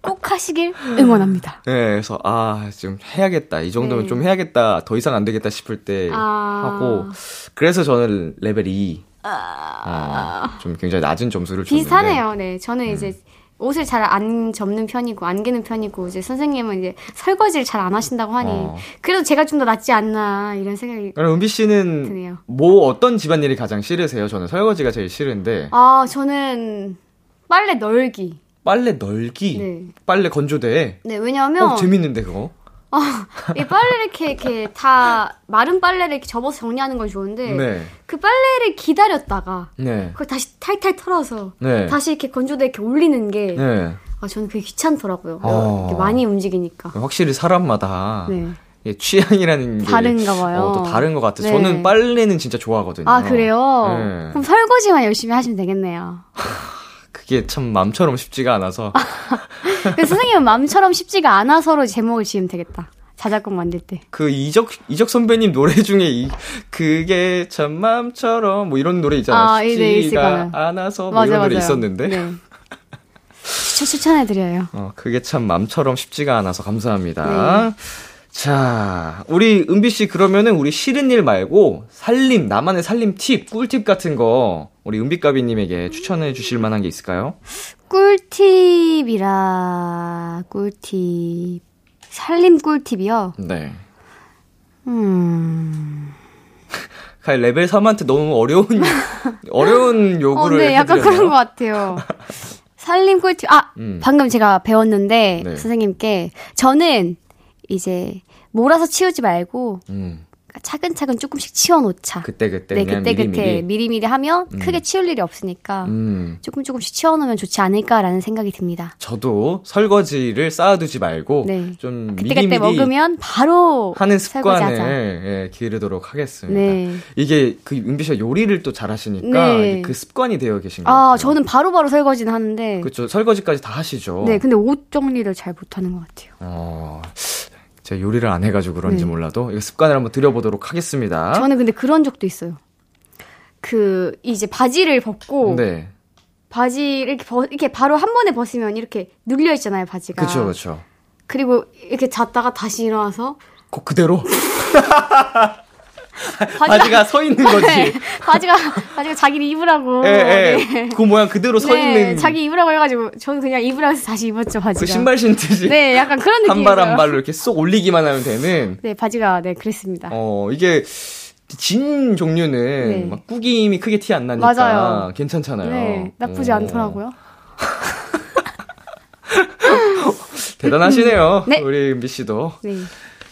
꼭 하시길 응원합니다. 예, 그래서 아, 좀 해야겠다. 이 정도면 네. 좀 해야겠다. 더 이상 안 되겠다 싶을 때 아. 하고 그래서 저는 레벨 2. 아. 아, 좀 굉장히 낮은 점수를 줬는데 비슷하네요, 네. 저는 이제 옷을 잘 안 접는 편이고 안 개는 편이고 이제 선생님은 이제 설거지를 잘 안 하신다고 하니 어. 그래도 제가 좀 더 낫지 않나 이런 생각이 그럼 은비 씨는 드네요. 뭐 어떤 집안일이 가장 싫으세요? 저는 설거지가 제일 싫은데 아 저는 빨래 널기 빨래 널기 네. 빨래 건조대 네 왜냐하면 어, 재밌는데 그거 아, 이 빨래를 이렇게, 이렇게 다 마른 빨래를 이렇게 접어서 정리하는 건 좋은데 네. 그 빨래를 기다렸다가 네. 그걸 다시 탈탈 털어서 네. 다시 이렇게 건조대 이렇게 올리는 게 네. 아, 저는 그게 귀찮더라고요. 어. 많이 움직이니까. 확실히 사람마다 네. 예, 취향이라는 게 다른가 봐요. 어, 또 다른 것 같아요. 네. 저는 빨래는 진짜 좋아하거든요. 아 그래요? 네. 그럼 설거지만 열심히 하시면 되겠네요. 그게 참 맘처럼 쉽지가 않아서. 선생님은 맘처럼 쉽지가 않아서로 제목을 지으면 되겠다. 자작곡 만들 때. 그 이적 이적 선배님 노래 중에 이 그게 참 맘처럼 뭐 이런 노래 있잖아요. 아, 네, 쉽지가 네, 않아서 뭐 맞아, 이런 노래 맞아요. 있었는데. 네. 추천 추천해 드려요. 어, 그게 참 맘처럼 쉽지가 않아서 감사합니다. 네. 자, 우리 은비 씨 그러면은 우리 싫은 일 말고 살림 나만의 살림 팁, 꿀팁 같은 거 우리 은비까비님에게 추천해 주실 만한 게 있을까요? 꿀팁이라 꿀팁 살림 꿀팁이요. 네. 음. 레벨 3한테 너무 어려운 어려운 요구를 어, 네, 약간 그런 것 같아요. 살림 꿀팁. 아, 음. 방금 제가 배웠는데 네. 선생님께 저는 이제 몰아서 치우지 말고 음. 차근차근 조금씩 치워놓자. 그때 그때 네, 그때 미리, 그때 미리 미리 하면 음. 크게 치울 일이 없으니까 음. 조금 조금씩 치워놓으면 좋지 않을까라는 생각이 듭니다. 저도 설거지를 쌓아두지 말고 네. 좀 그때 미리 그때 먹으면 바로 하는 습관을 예, 기르도록 하겠습니다. 네. 이게 그 은비 씨가 요리를 또 잘하시니까 네. 그 습관이 되어 계신 거예요. 아, 저는 바로바로 바로 설거지는 하는데 그렇죠. 설거지까지 다 하시죠. 네, 근데 옷 정리를 잘 못하는 것 같아요. 어. 제가 요리를 안 해가지고 그런지 네. 몰라도 이거 습관을 한번 들여보도록 하겠습니다. 저는 근데 그런 적도 있어요. 그 이제 바지를 벗고 네. 바지를 이렇게, 벗, 이렇게 바로 한 번에 벗으면 이렇게 눌려 있잖아요 바지가. 그렇죠, 그렇죠. 그리고 이렇게 잤다가 다시 일어나서 그 그대로. 바지가, 서 있는 거지. 네, 바지가 바지가 자기를 입으라고. 예, 예. 네. 그 모양 그대로 서 네, 있는. 자기 입으라고 해가지고 저는 그냥 입으라고 해서 다시 입었죠 바지가. 그 신발 신듯이. 네, 약간 그런 느낌. 한발 한 발로 이렇게 쏙 올리기만 하면 되는. 네, 바지가 네 그랬습니다. 어 이게. 진 종류는 네. 막 꾸김이 크게 티 안 나니까 맞아요. 괜찮잖아요. 네, 나쁘지 오. 않더라고요. 대단하시네요. 네. 우리 은비 씨도. 네.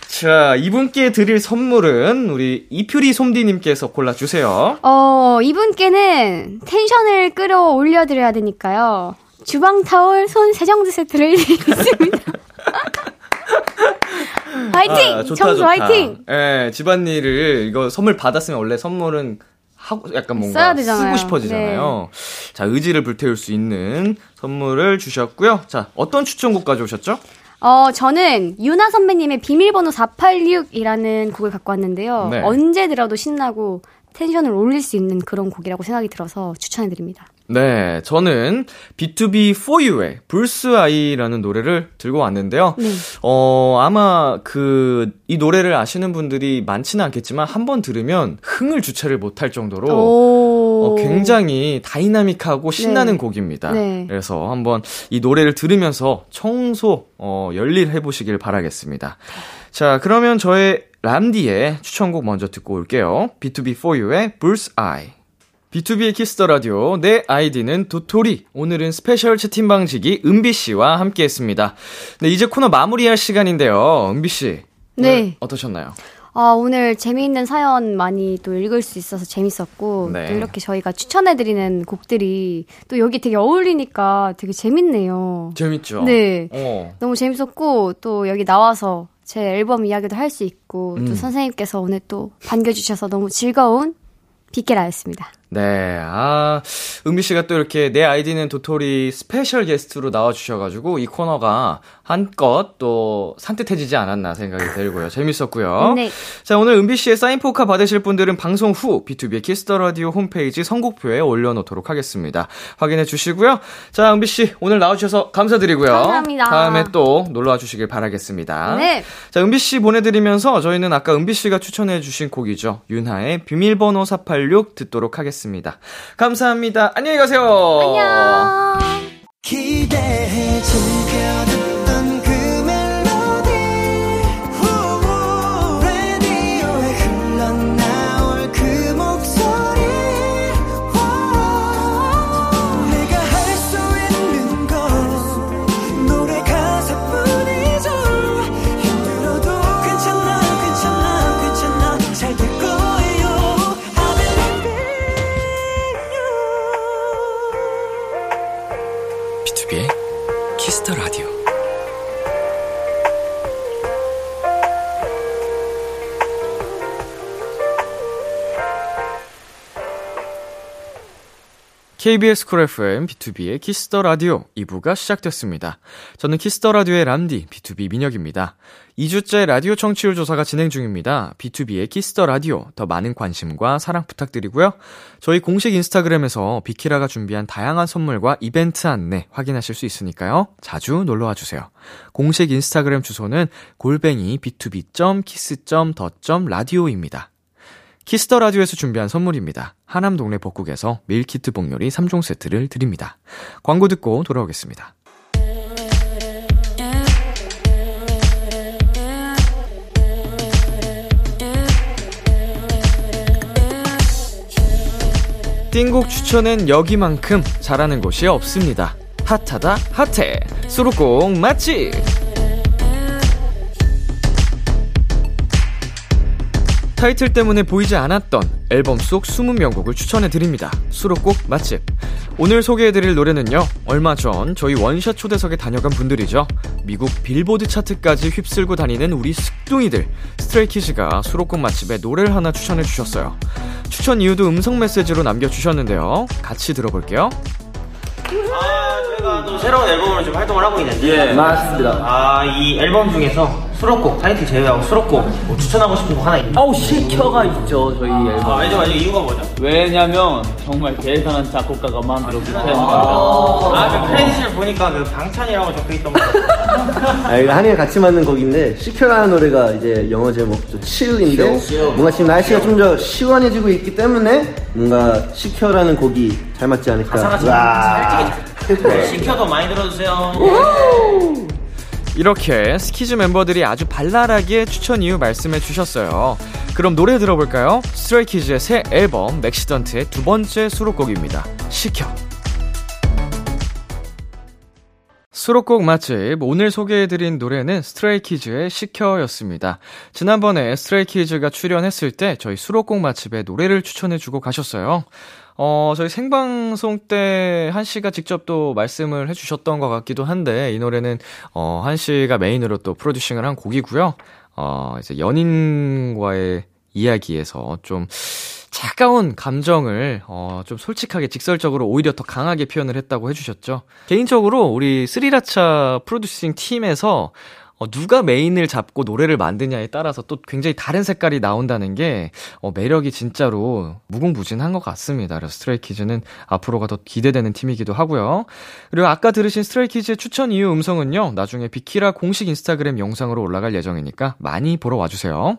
자, 이분께 드릴 선물은 우리 이퓨리 솜디님께서 골라주세요. 어, 이분께는 텐션을 끌어올려 드려야 되니까요. 주방 타월 손 세정제 세트를 드리겠습니다. 화이팅! 아, 좋다, 청소 좋다. 화이팅! 예, 집안일을 이거 선물 받았으면 원래 선물은 하고 약간 뭔가 쓰고 싶어지잖아요. 네. 자, 의지를 불태울 수 있는 선물을 주셨고요. 자, 어떤 추천곡 가져오셨죠? 어, 저는 유나 선배님의 비밀번호 486이라는 곡을 갖고 왔는데요. 네. 언제 들어도 신나고 텐션을 올릴 수 있는 그런 곡이라고 생각이 들어서 추천해드립니다. 네, 저는 B2B for You의 불스 아이라는 노래를 들고 왔는데요. 네. 어, 아마 그, 이 노래를 아시는 분들이 많지는 않겠지만 한 번 들으면 흥을 주체를 못할 정도로 어, 굉장히 다이나믹하고 신나는 네. 곡입니다. 네. 그래서 한번 이 노래를 들으면서 청소, 어, 열일 해 보시길 바라겠습니다. 자, 그러면 저의 람디의 추천곡 먼저 듣고 올게요. B2B for You의 불스 아이. B2B의 키스터 라디오. 내 아이디는 도토리. 오늘은 스페셜 채팅방 지기 은비 씨와 함께 했습니다. 네, 이제 코너 마무리할 시간인데요. 은비 씨. 네. 어떠셨나요? 아, 오늘 재미있는 사연 많이 또 읽을 수 있어서 재밌었고, 네. 또 이렇게 저희가 추천해드리는 곡들이 또 여기 되게 어울리니까 되게 재밌네요. 재밌죠? 네. 어. 너무 재밌었고, 또 여기 나와서 제 앨범 이야기도 할 수 있고, 음. 또 선생님께서 오늘 또 반겨주셔서 너무 즐거운 비키라였습니다. 네, 아, 은비 씨가 또 이렇게 내 아이디는 도토리 스페셜 게스트로 나와주셔가지고 이 코너가 한껏 또 산뜻해지지 않았나 생각이 들고요. 재밌었고요. 네. 자, 오늘 은비 씨의 사인 포카 받으실 분들은 방송 후 B2B의 키스터 라디오 홈페이지 선곡표에 올려놓도록 하겠습니다. 확인해 주시고요. 자, 은비 씨 오늘 나와주셔서 감사드리고요. 감사합니다. 다음에 또 놀러 와 주시길 바라겠습니다. 네. 자, 은비 씨 보내드리면서 저희는 아까 은비 씨가 추천해 주신 곡이죠. 윤하의 비밀번호 486 듣도록 하겠습니다. 감사합니다. 안녕히 가세요. 안녕. KBS 쿨 FM B2B의 키스터 라디오 2부가 시작됐습니다. 저는 Kiss the Radio의 람디 BTOB 민혁입니다. 2주째 라디오 청취율 조사가 진행 중입니다. B2B의 키스터 라디오 더 많은 관심과 사랑 부탁드리고요. 저희 공식 인스타그램에서 비키라가 준비한 다양한 선물과 이벤트 안내 확인하실 수 있으니까요. 자주 놀러와 주세요. 공식 인스타그램 주소는 골뱅이 btob.kiss.the.radio입니다. Kiss the Radio에서 준비한 선물입니다. 하남 동네 복국에서 밀키트 복요리 3종 세트를 드립니다. 광고 듣고 돌아오겠습니다. 띵곡 추천엔 여기만큼 잘하는 곳이 없습니다. 핫하다 핫해 수록곡 맛집 타이틀 때문에 보이지 않았던 앨범 속 20명곡을 추천해드립니다. 수록곡 맛집. 오늘 소개해드릴 노래는요, 얼마 전 저희 원샷 초대석에 다녀간 분들이죠. 미국 빌보드 차트까지 휩쓸고 다니는 우리 슼둥이들, 스트레이키즈가 수록곡 맛집에 노래를 하나 추천해주셨어요. 추천 이유도 음성 메시지로 남겨주셨는데요. 같이 들어볼게요. 아, 저희가 또 새로운 앨범으로 좀 활동을 하고 있는데. 예, 맞습니다. 아, 이 앨범 중에서 수록곡, 타이틀 제외하고 수록곡 뭐 추천하고 싶은 곡 하나 있나요? 아우 식어가 있죠 저희 앨범. 아, 알죠, 알죠. 이유가 뭐죠? 왜냐면 정말 대단한 작곡가가 만들었기 때문입니다. 아, 그 크레딧을 보니까 그 방찬이라고 적혀 있던 거. 아, 이거 한이가 같이 만든 곡인데 식어라는 노래가 이제 영어 제목도 chill인데 뭔가 지금 날씨가 좀 더 시원해지고 있기 때문에 뭔가 식어라는 곡이 잘 맞지 않을까. 가사가 좀 와. 살찌게 식어도 많이 들어주세요. 이렇게 스키즈 멤버들이 아주 발랄하게 추천 이유 말씀해 주셨어요. 그럼 노래 들어볼까요? 스트레이키즈의 새 앨범 MAXIDENT의 두 번째 수록곡입니다. 식어. 수록곡 맛집 오늘 소개해드린 노래는 스트레이키즈의 식어였습니다. 지난번에 스트레이키즈가 출연했을 때 저희 수록곡 맛집에 노래를 추천해주고 가셨어요. 어, 저희 생방송 때 한 씨가 직접 또 말씀을 해주셨던 것 같기도 한데, 이 노래는, 어, 한 씨가 메인으로 또 프로듀싱을 한 곡이고요. 어, 이제 연인과의 이야기에서 좀 차가운 감정을, 어, 좀 솔직하게 직설적으로 오히려 더 강하게 표현을 했다고 해주셨죠. 개인적으로 우리 쓰리라차 프로듀싱 팀에서 어, 누가 메인을 잡고 노래를 만드냐에 따라서 또 굉장히 다른 색깔이 나온다는 게, 어, 매력이 진짜로 무궁무진한 것 같습니다. 그래서 스트레이키즈는 앞으로가 더 기대되는 팀이기도 하고요. 그리고 아까 들으신 스트레이키즈의 추천 이유 음성은요, 나중에 비키라 공식 인스타그램 영상으로 올라갈 예정이니까 많이 보러 와주세요.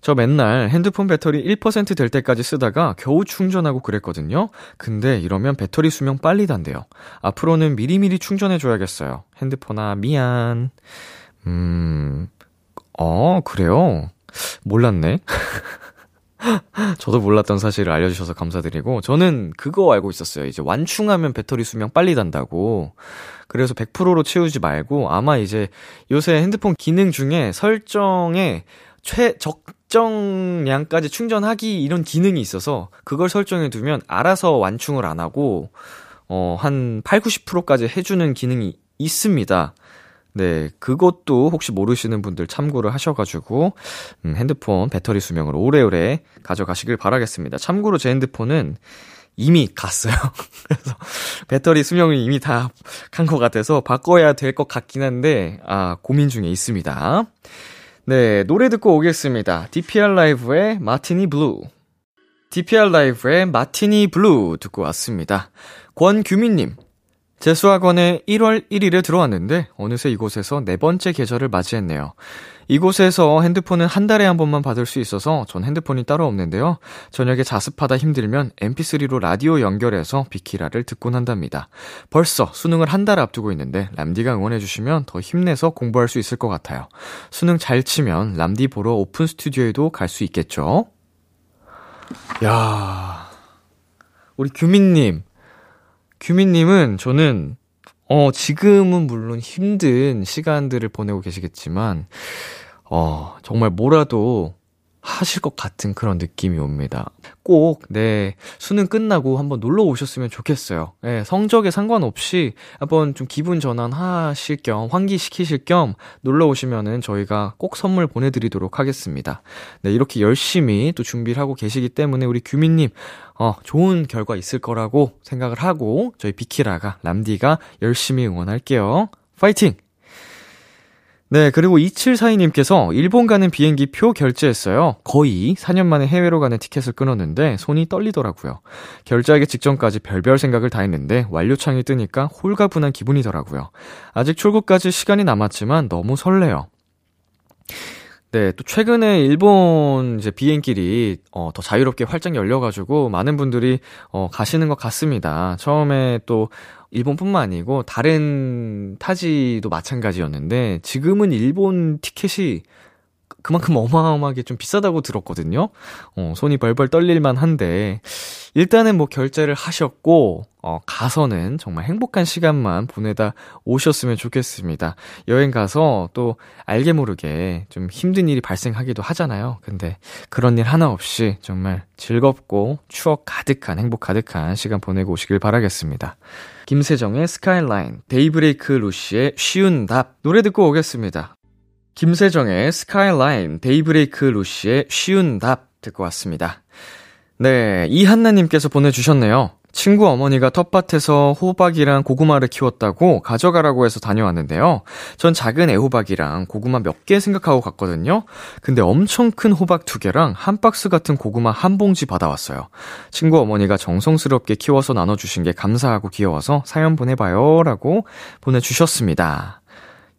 저 맨날 핸드폰 배터리 1%될 때까지 쓰다가 겨우 충전하고 그랬거든요. 근데 이러면 배터리 수명 빨리 단대요. 앞으로는 미리미리 충전해줘야겠어요. 핸드폰아, 미안. 음, 어, 그래요? 몰랐네. 저도 몰랐던 사실을 알려주셔서 감사드리고, 저는 그거 알고 있었어요. 이제 완충하면 배터리 수명 빨리 단다고. 그래서 100%로 채우지 말고, 아마 이제 요새 핸드폰 기능 중에 설정에 최, 적 정량까지 충전하기 이런 기능이 있어서 그걸 설정해 두면 알아서 완충을 안 하고, 어, 한 8, 90%까지 해주는 기능이 있습니다. 네, 그것도 혹시 모르시는 분들 참고를 하셔가지고, 음, 핸드폰 배터리 수명을 오래오래 가져가시길 바라겠습니다. 참고로 제 핸드폰은 이미 갔어요. 그래서 배터리 수명이 이미 다 간 것 같아서 바꿔야 될 것 같긴 한데, 아, 고민 중에 있습니다. 네, 노래 듣고 오겠습니다. DPR 라이브의 마티니 블루. DPR 라이브의 마티니 블루 듣고 왔습니다. 권규민님, 재수학원에 1월 1일에 들어왔는데 어느새 이곳에서 네 번째 계절을 맞이했네요. 이곳에서 핸드폰은 한 달에 한 번만 받을 수 있어서 전 핸드폰이 따로 없는데요. 저녁에 자습하다 힘들면 mp3로 라디오 연결해서 비키라를 듣곤 한답니다. 벌써 수능을 한 달 앞두고 있는데 람디가 응원해주시면 더 힘내서 공부할 수 있을 것 같아요. 수능 잘 치면 람디 보러 오픈 스튜디오에도 갈 수 있겠죠? 야 우리 규민님. 규민님은 저는 어, 지금은 물론 힘든 시간들을 보내고 계시겠지만, 어, 정말 뭐라도 하실 것 같은 그런 느낌이 옵니다. 꼭, 네, 수능 끝나고 한번 놀러 오셨으면 좋겠어요. 네, 성적에 상관없이 한번 좀 기분 전환하실 겸, 환기시키실 겸 놀러 오시면은 저희가 꼭 선물 보내드리도록 하겠습니다. 네, 이렇게 열심히 또 준비를 하고 계시기 때문에 우리 규민님, 어, 좋은 결과 있을 거라고 생각을 하고 저희 비키라가, 람디가 열심히 응원할게요. 파이팅! 네, 그리고 2742님께서 일본 가는 비행기 표 결제했어요. 거의 4년 만에 해외로 가는 티켓을 끊었는데 손이 떨리더라고요. 결제하기 직전까지 별별 생각을 다 했는데 완료창이 뜨니까 홀가분한 기분이더라고요. 아직 출국까지 시간이 남았지만 너무 설레요. 네, 또 최근에 일본 이제 비행길이 어, 더 자유롭게 활짝 열려가지고 많은 분들이 어, 가시는 것 같습니다. 처음에 또 일본뿐만 아니고 다른 타지도 마찬가지였는데 지금은 일본 티켓이 그만큼 어마어마하게 좀 비싸다고 들었거든요. 어, 손이 벌벌 떨릴만 한데, 일단은 뭐 결제를 하셨고, 어, 가서는 정말 행복한 시간만 보내다 오셨으면 좋겠습니다. 여행 가서 또 알게 모르게 좀 힘든 일이 발생하기도 하잖아요. 근데 그런 일 하나 없이 정말 즐겁고 추억 가득한, 행복 가득한 시간 보내고 오시길 바라겠습니다. 김세정의 스카이라인, 데이브레이크 루시의 쉬운 답, 노래 듣고 오겠습니다. 김세정의 스카이라인, 데이브레이크 루시의 쉬운 답 듣고 왔습니다. 네, 이한나님께서 보내주셨네요. 친구 어머니가 텃밭에서 호박이랑 고구마를 키웠다고 가져가라고 해서 다녀왔는데요. 전 작은 애호박이랑 고구마 몇 개 생각하고 갔거든요. 근데 엄청 큰 호박 두 개랑 한 박스 같은 고구마 한 봉지 받아왔어요. 친구 어머니가 정성스럽게 키워서 나눠주신 게 감사하고 귀여워서 사연 보내봐요. 라고 보내주셨습니다.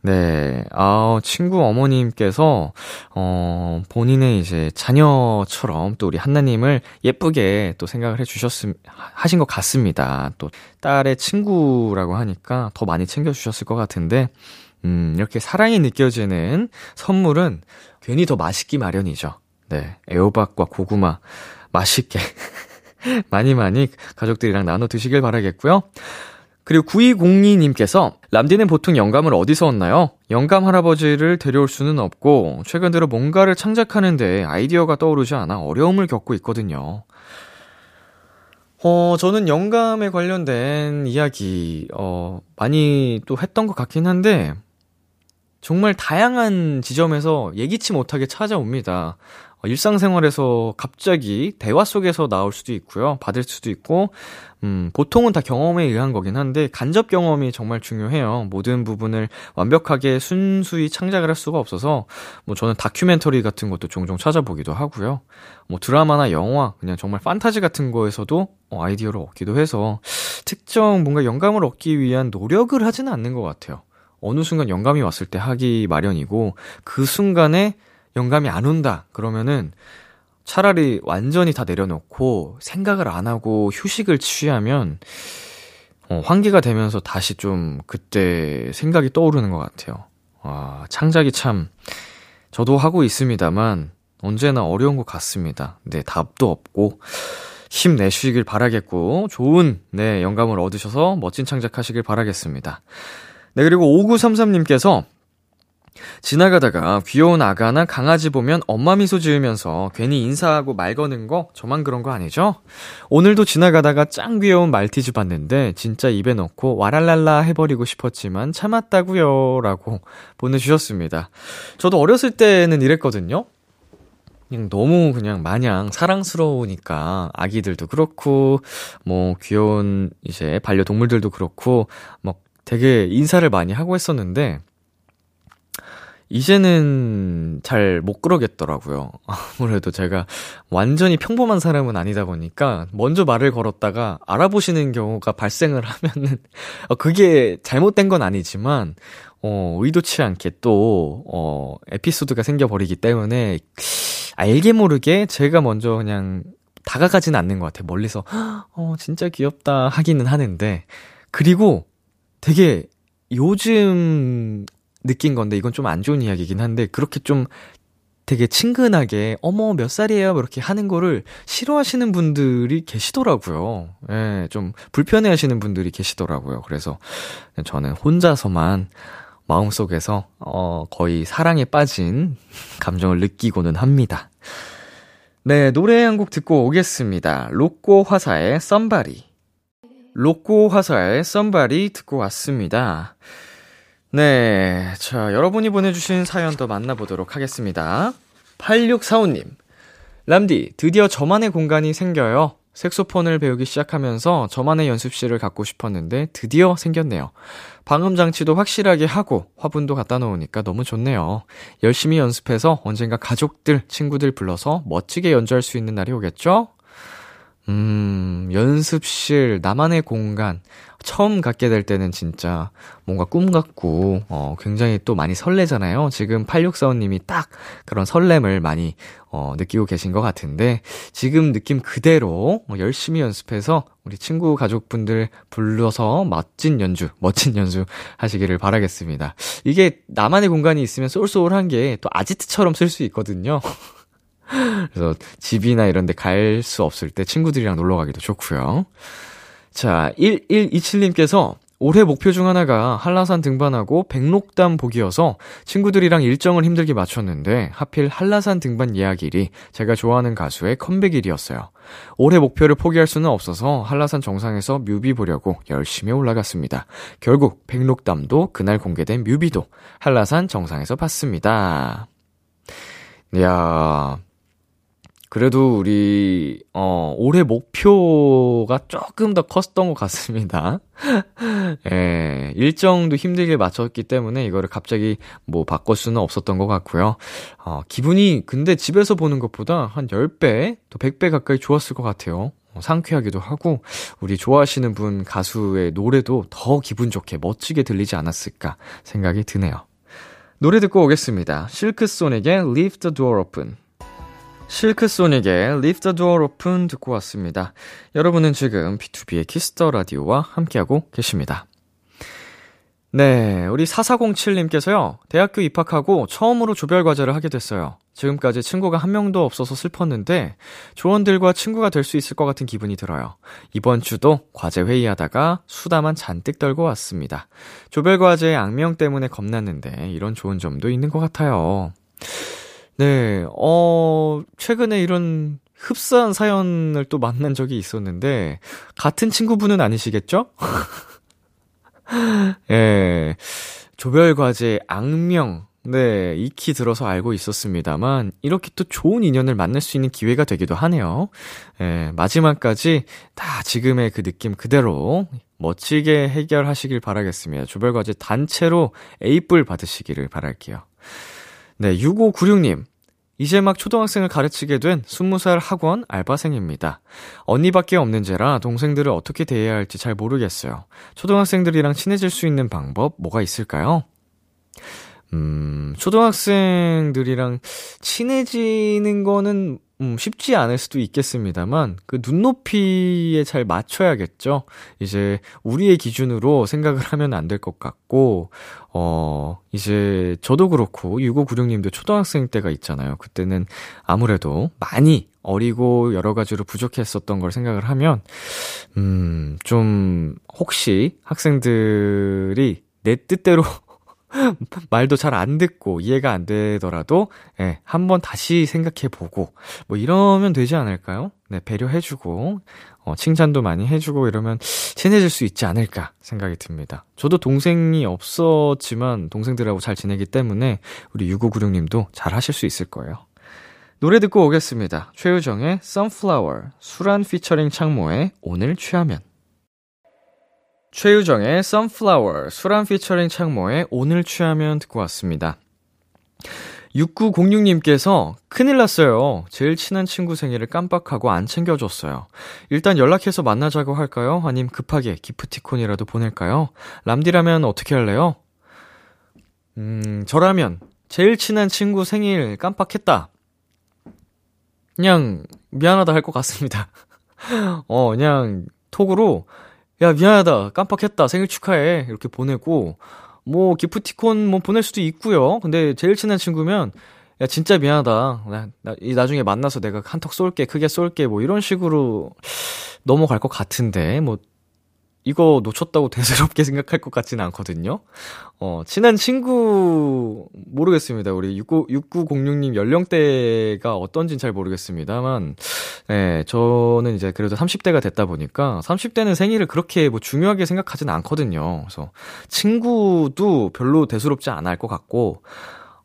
네, 아, 친구 어머님께서, 어, 본인의 이제 자녀처럼 또 우리 한나님을 예쁘게 또 생각을 해주셨음, 하신 것 같습니다. 또 딸의 친구라고 하니까 더 많이 챙겨주셨을 것 같은데, 음, 이렇게 사랑이 느껴지는 선물은 괜히 더 맛있기 마련이죠. 네, 애호박과 고구마 맛있게 많이 많이 가족들이랑 나눠 드시길 바라겠고요. 그리고 9202님께서 람디는 보통 영감을 어디서 얻나요? 영감 할아버지를 데려올 수는 없고 최근 들어 뭔가를 창작하는데 아이디어가 떠오르지 않아 어려움을 겪고 있거든요. 어, 저는 영감에 관련된 이야기, 어, 많이 또 했던 것 같긴 한데, 정말 다양한 지점에서 예기치 못하게 찾아옵니다. 어, 일상생활에서 갑자기 대화 속에서 나올 수도 있고요. 받을 수도 있고, 음, 보통은 다 경험에 의한 거긴 한데, 간접 경험이 정말 중요해요. 모든 부분을 완벽하게 순수히 창작을 할 수가 없어서, 뭐 저는 다큐멘터리 같은 것도 종종 찾아보기도 하고요. 뭐 드라마나 영화, 그냥 정말 판타지 같은 거에서도 어, 아이디어를 얻기도 해서, 특정 뭔가 영감을 얻기 위한 노력을 하지는 않는 것 같아요. 어느 순간 영감이 왔을 때 하기 마련이고, 그 순간에 영감이 안 온다. 그러면은 차라리 완전히 다 내려놓고 생각을 안 하고 휴식을 취하면 어, 환기가 되면서 다시 좀 그때 생각이 떠오르는 것 같아요. 와, 창작이 참 저도 하고 있습니다만 언제나 어려운 것 같습니다. 네, 답도 없고 힘내시길 바라겠고 좋은 네, 영감을 얻으셔서 멋진 창작하시길 바라겠습니다. 네, 그리고 5933님께서 지나가다가 귀여운 아가나 강아지 보면 엄마 미소 지으면서 괜히 인사하고 말 거는 거 저만 그런 거 아니죠? 오늘도 지나가다가 짱 귀여운 말티즈 봤는데 진짜 입에 넣고 와랄랄라 해버리고 싶었지만 참았다고요 라고 보내주셨습니다. 저도 어렸을 때는 이랬거든요. 그냥 너무 그냥 마냥 사랑스러우니까 아기들도 그렇고 뭐 귀여운 이제 반려동물들도 그렇고 막 되게 인사를 많이 하고 했었는데 이제는 잘 못 그러겠더라고요. 아무래도 제가 완전히 평범한 사람은 아니다 보니까 먼저 말을 걸었다가 알아보시는 경우가 발생을 하면은 어, 그게 잘못된 건 아니지만 어, 의도치 않게 또, 어, 에피소드가 생겨버리기 때문에, 알게 모르게 제가 먼저 그냥 다가가진 않는 것 같아요. 멀리서, 어, 진짜 귀엽다 하기는 하는데, 그리고 되게 요즘 느낀 건데 이건 좀 안 좋은 이야기긴 한데 그렇게 좀 되게 친근하게 어머 몇 살이에요 이렇게 하는 거를 싫어하시는 분들이 계시더라고요. 예, 좀 불편해하시는 분들이 계시더라고요. 그래서 저는 혼자서만 마음속에서 어 거의 사랑에 빠진 감정을 느끼고는 합니다. 네, 노래 한 곡 듣고 오겠습니다. 로꼬 화사의 썸바리. 로꼬 화사의 썸바리 듣고 왔습니다. 네. 자, 여러분이 보내주신 사연 도 만나보도록 하겠습니다. 8645님. 람디, 드디어 저만의 공간이 생겨요. 색소폰을 배우기 시작하면서 저만의 연습실을 갖고 싶었는데 드디어 생겼네요. 방음 장치도 확실하게 하고 화분도 갖다 놓으니까 너무 좋네요. 열심히 연습해서 언젠가 가족들, 친구들 불러서 멋지게 연주할 수 있는 날이 오겠죠? 음, 연습실, 나만의 공간. 처음 갖게 될 때는 진짜 뭔가 꿈 같고, 어, 굉장히 또 많이 설레잖아요. 지금 8645님이 딱 그런 설렘을 많이, 어, 느끼고 계신 것 같은데, 지금 느낌 그대로 어, 열심히 연습해서 우리 친구 가족분들 불러서 멋진 연주, 멋진 연주 하시기를 바라겠습니다. 이게 나만의 공간이 있으면 쏠쏠한 게 또 아지트처럼 쓸 수 있거든요. 그래서 집이나 이런 데 갈 수 없을 때 친구들이랑 놀러 가기도 좋고요. 자, 1127님께서 올해 목표 중 하나가 한라산 등반하고 백록담 보기여서 친구들이랑 일정을 힘들게 맞췄는데 하필 한라산 등반 예약일이 제가 좋아하는 가수의 컴백일이었어요. 올해 목표를 포기할 수는 없어서 한라산 정상에서 뮤비 보려고 열심히 올라갔습니다. 결국 백록담도 그날 공개된 뮤비도 한라산 정상에서 봤습니다. 이야, 그래도 우리, 어, 올해 목표가 조금 더 컸던 것 같습니다. 예, 일정도 힘들게 맞췄기 때문에 이거를 갑자기 뭐 바꿀 수는 없었던 것 같고요. 어, 기분이 근데 집에서 보는 것보다 한 10배, 또 100배 가까이 좋았을 것 같아요. 어, 상쾌하기도 하고, 우리 좋아하시는 분 가수의 노래도 더 기분 좋게 멋지게 들리지 않았을까 생각이 드네요. 노래 듣고 오겠습니다. 실크소닉의 Leave the Door Open. 실크소닉의 Leave the Door Open 듣고 왔습니다. 여러분은 지금 B2B의 키스터 라디오와 함께하고 계십니다. 네, 우리 4407님께서요, 대학교 입학하고 처음으로 조별과제를 하게 됐어요. 지금까지 친구가 한 명도 없어서 슬펐는데, 조원들과 친구가 될 수 있을 것 같은 기분이 들어요. 이번 주도 과제 회의하다가 수다만 잔뜩 떨고 왔습니다. 조별과제의 악명 때문에 겁났는데, 이런 좋은 점도 있는 것 같아요. 네, 어, 최근에 이런 흡사한 사연을 또 만난 적이 있었는데, 같은 친구분은 아니시겠죠? 예, 조별과제 악명, 네, 익히 들어서 알고 있었습니다만, 이렇게 또 좋은 인연을 만날 수 있는 기회가 되기도 하네요. 예, 마지막까지 다 지금의 그 느낌 그대로 멋지게 해결하시길 바라겠습니다. 조별과제 단체로 A뿔 받으시기를 바랄게요. 네, 6596님. 이제 막 초등학생을 가르치게 된 20살 학원 알바생입니다. 언니밖에 없는 제라 동생들을 어떻게 대해야 할지 잘 모르겠어요. 초등학생들이랑 친해질 수 있는 방법 뭐가 있을까요? 음, 초등학생들이랑 친해지는 거는 음, 쉽지 않을 수도 있겠습니다만, 그 눈높이에 잘 맞춰야겠죠? 이제, 우리의 기준으로 생각을 하면 안 될 것 같고, 어, 이제, 저도 그렇고, 6596님도 초등학생 때가 있잖아요. 그때는 아무래도 많이 어리고 여러 가지로 부족했었던 걸 생각을 하면, 음, 좀, 혹시 학생들이 내 뜻대로 말도 잘 안 듣고 이해가 안 되더라도 예, 한번 다시 생각해 보고 뭐 이러면 되지 않을까요? 네, 배려해 주고 어, 칭찬도 많이 해 주고 이러면 친해질 수 있지 않을까 생각이 듭니다. 저도 동생이 없었지만 동생들하고 잘 지내기 때문에 우리 6596 님도 잘 하실 수 있을 거예요. 노래 듣고 오겠습니다. 최유정의 Sunflower, 수란 피처링 창모의 오늘 취하면 최유정의 Sunflower, 수란 피처링 창모의 오늘 취하면 듣고 왔습니다. 6906님께서 큰일 났어요. 제일 친한 친구 생일을 깜빡하고 안 챙겨줬어요. 일단 연락해서 만나자고 할까요? 아님 급하게 기프티콘이라도 보낼까요? 람디라면 어떻게 할래요? 음, 저라면 제일 친한 친구 생일 깜빡했다. 그냥 미안하다 할 것 같습니다. 어, 그냥 톡으로 야, 미안하다. 깜빡했다. 생일 축하해. 이렇게 보내고 뭐 기프티콘 뭐 보낼 수도 있고요. 근데 제일 친한 친구면 야 진짜 미안하다. 나, 나 나중에 만나서 내가 한턱 쏠게 크게 쏠게 뭐 이런 식으로 넘어갈 것 같은데 뭐 이거 놓쳤다고 대수롭게 생각할 것 같지는 않거든요. 어, 친한 친구, 모르겠습니다. 우리 69, 6906님 연령대가 어떤진 잘 모르겠습니다만, 네, 저는 이제 그래도 30대가 됐다 보니까, 30대는 생일을 그렇게 뭐 중요하게 생각하진 않거든요. 그래서, 친구도 별로 대수롭지 않을 것 같고,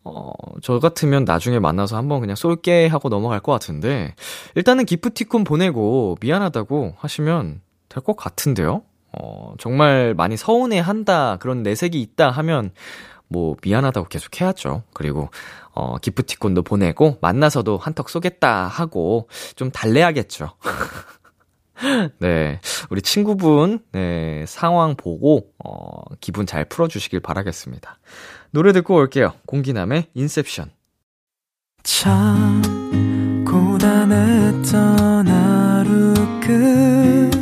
어, 저 같으면 나중에 만나서 한번 그냥 쏠게 하고 넘어갈 것 같은데, 일단은 기프티콘 보내고 미안하다고 하시면 될 것 같은데요? 어, 정말 많이 서운해 한다, 그런 내색이 있다 하면, 뭐, 미안하다고 계속 해야죠. 그리고, 어, 기프티콘도 보내고, 만나서도 한턱 쏘겠다 하고, 좀 달래야겠죠. 네. 우리 친구분, 네, 상황 보고, 어, 기분 잘 풀어주시길 바라겠습니다. 노래 듣고 올게요. 공기남의 인셉션. 참, 고단했던 하루 끝.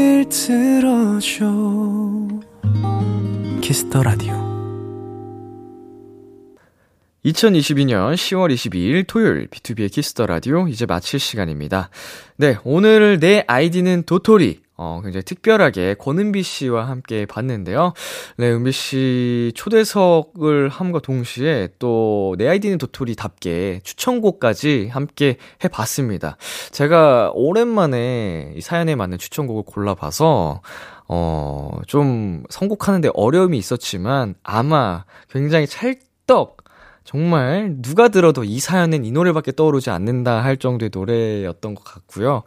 들어줘. Kiss the Radio 2022년 10월 22일 토요일 B2B의 키스터 라디오 이제 마칠 시간입니다. 네, 오늘 내 아이디는 도토리. 어, 굉장히 특별하게 권은비 씨와 함께 봤는데요. 네, 은비 씨 초대석을 함과 동시에 또 내 아이디는 도토리답게 추천곡까지 함께 해봤습니다. 제가 오랜만에 이 사연에 맞는 추천곡을 골라봐서 어, 좀 선곡하는데 어려움이 있었지만 아마 굉장히 찰떡 정말 누가 들어도 이 사연엔 이 노래밖에 떠오르지 않는다 할 정도의 노래였던 것 같고요.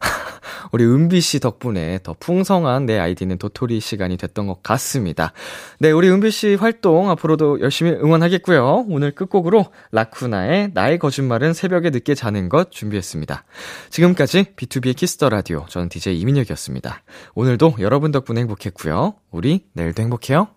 우리 은비 씨 덕분에 더 풍성한 내 아이디는 도토리 시간이 됐던 것 같습니다. 네, 우리 은비 씨 활동 앞으로도 열심히 응원하겠고요. 오늘 끝곡으로 라쿠나의 나의 거짓말은 새벽에 늦게 자는 것 준비했습니다. 지금까지 B2B의 키스터 라디오 저는 DJ 이민혁이었습니다. 오늘도 여러분 덕분에 행복했고요. 우리 내일도 행복해요.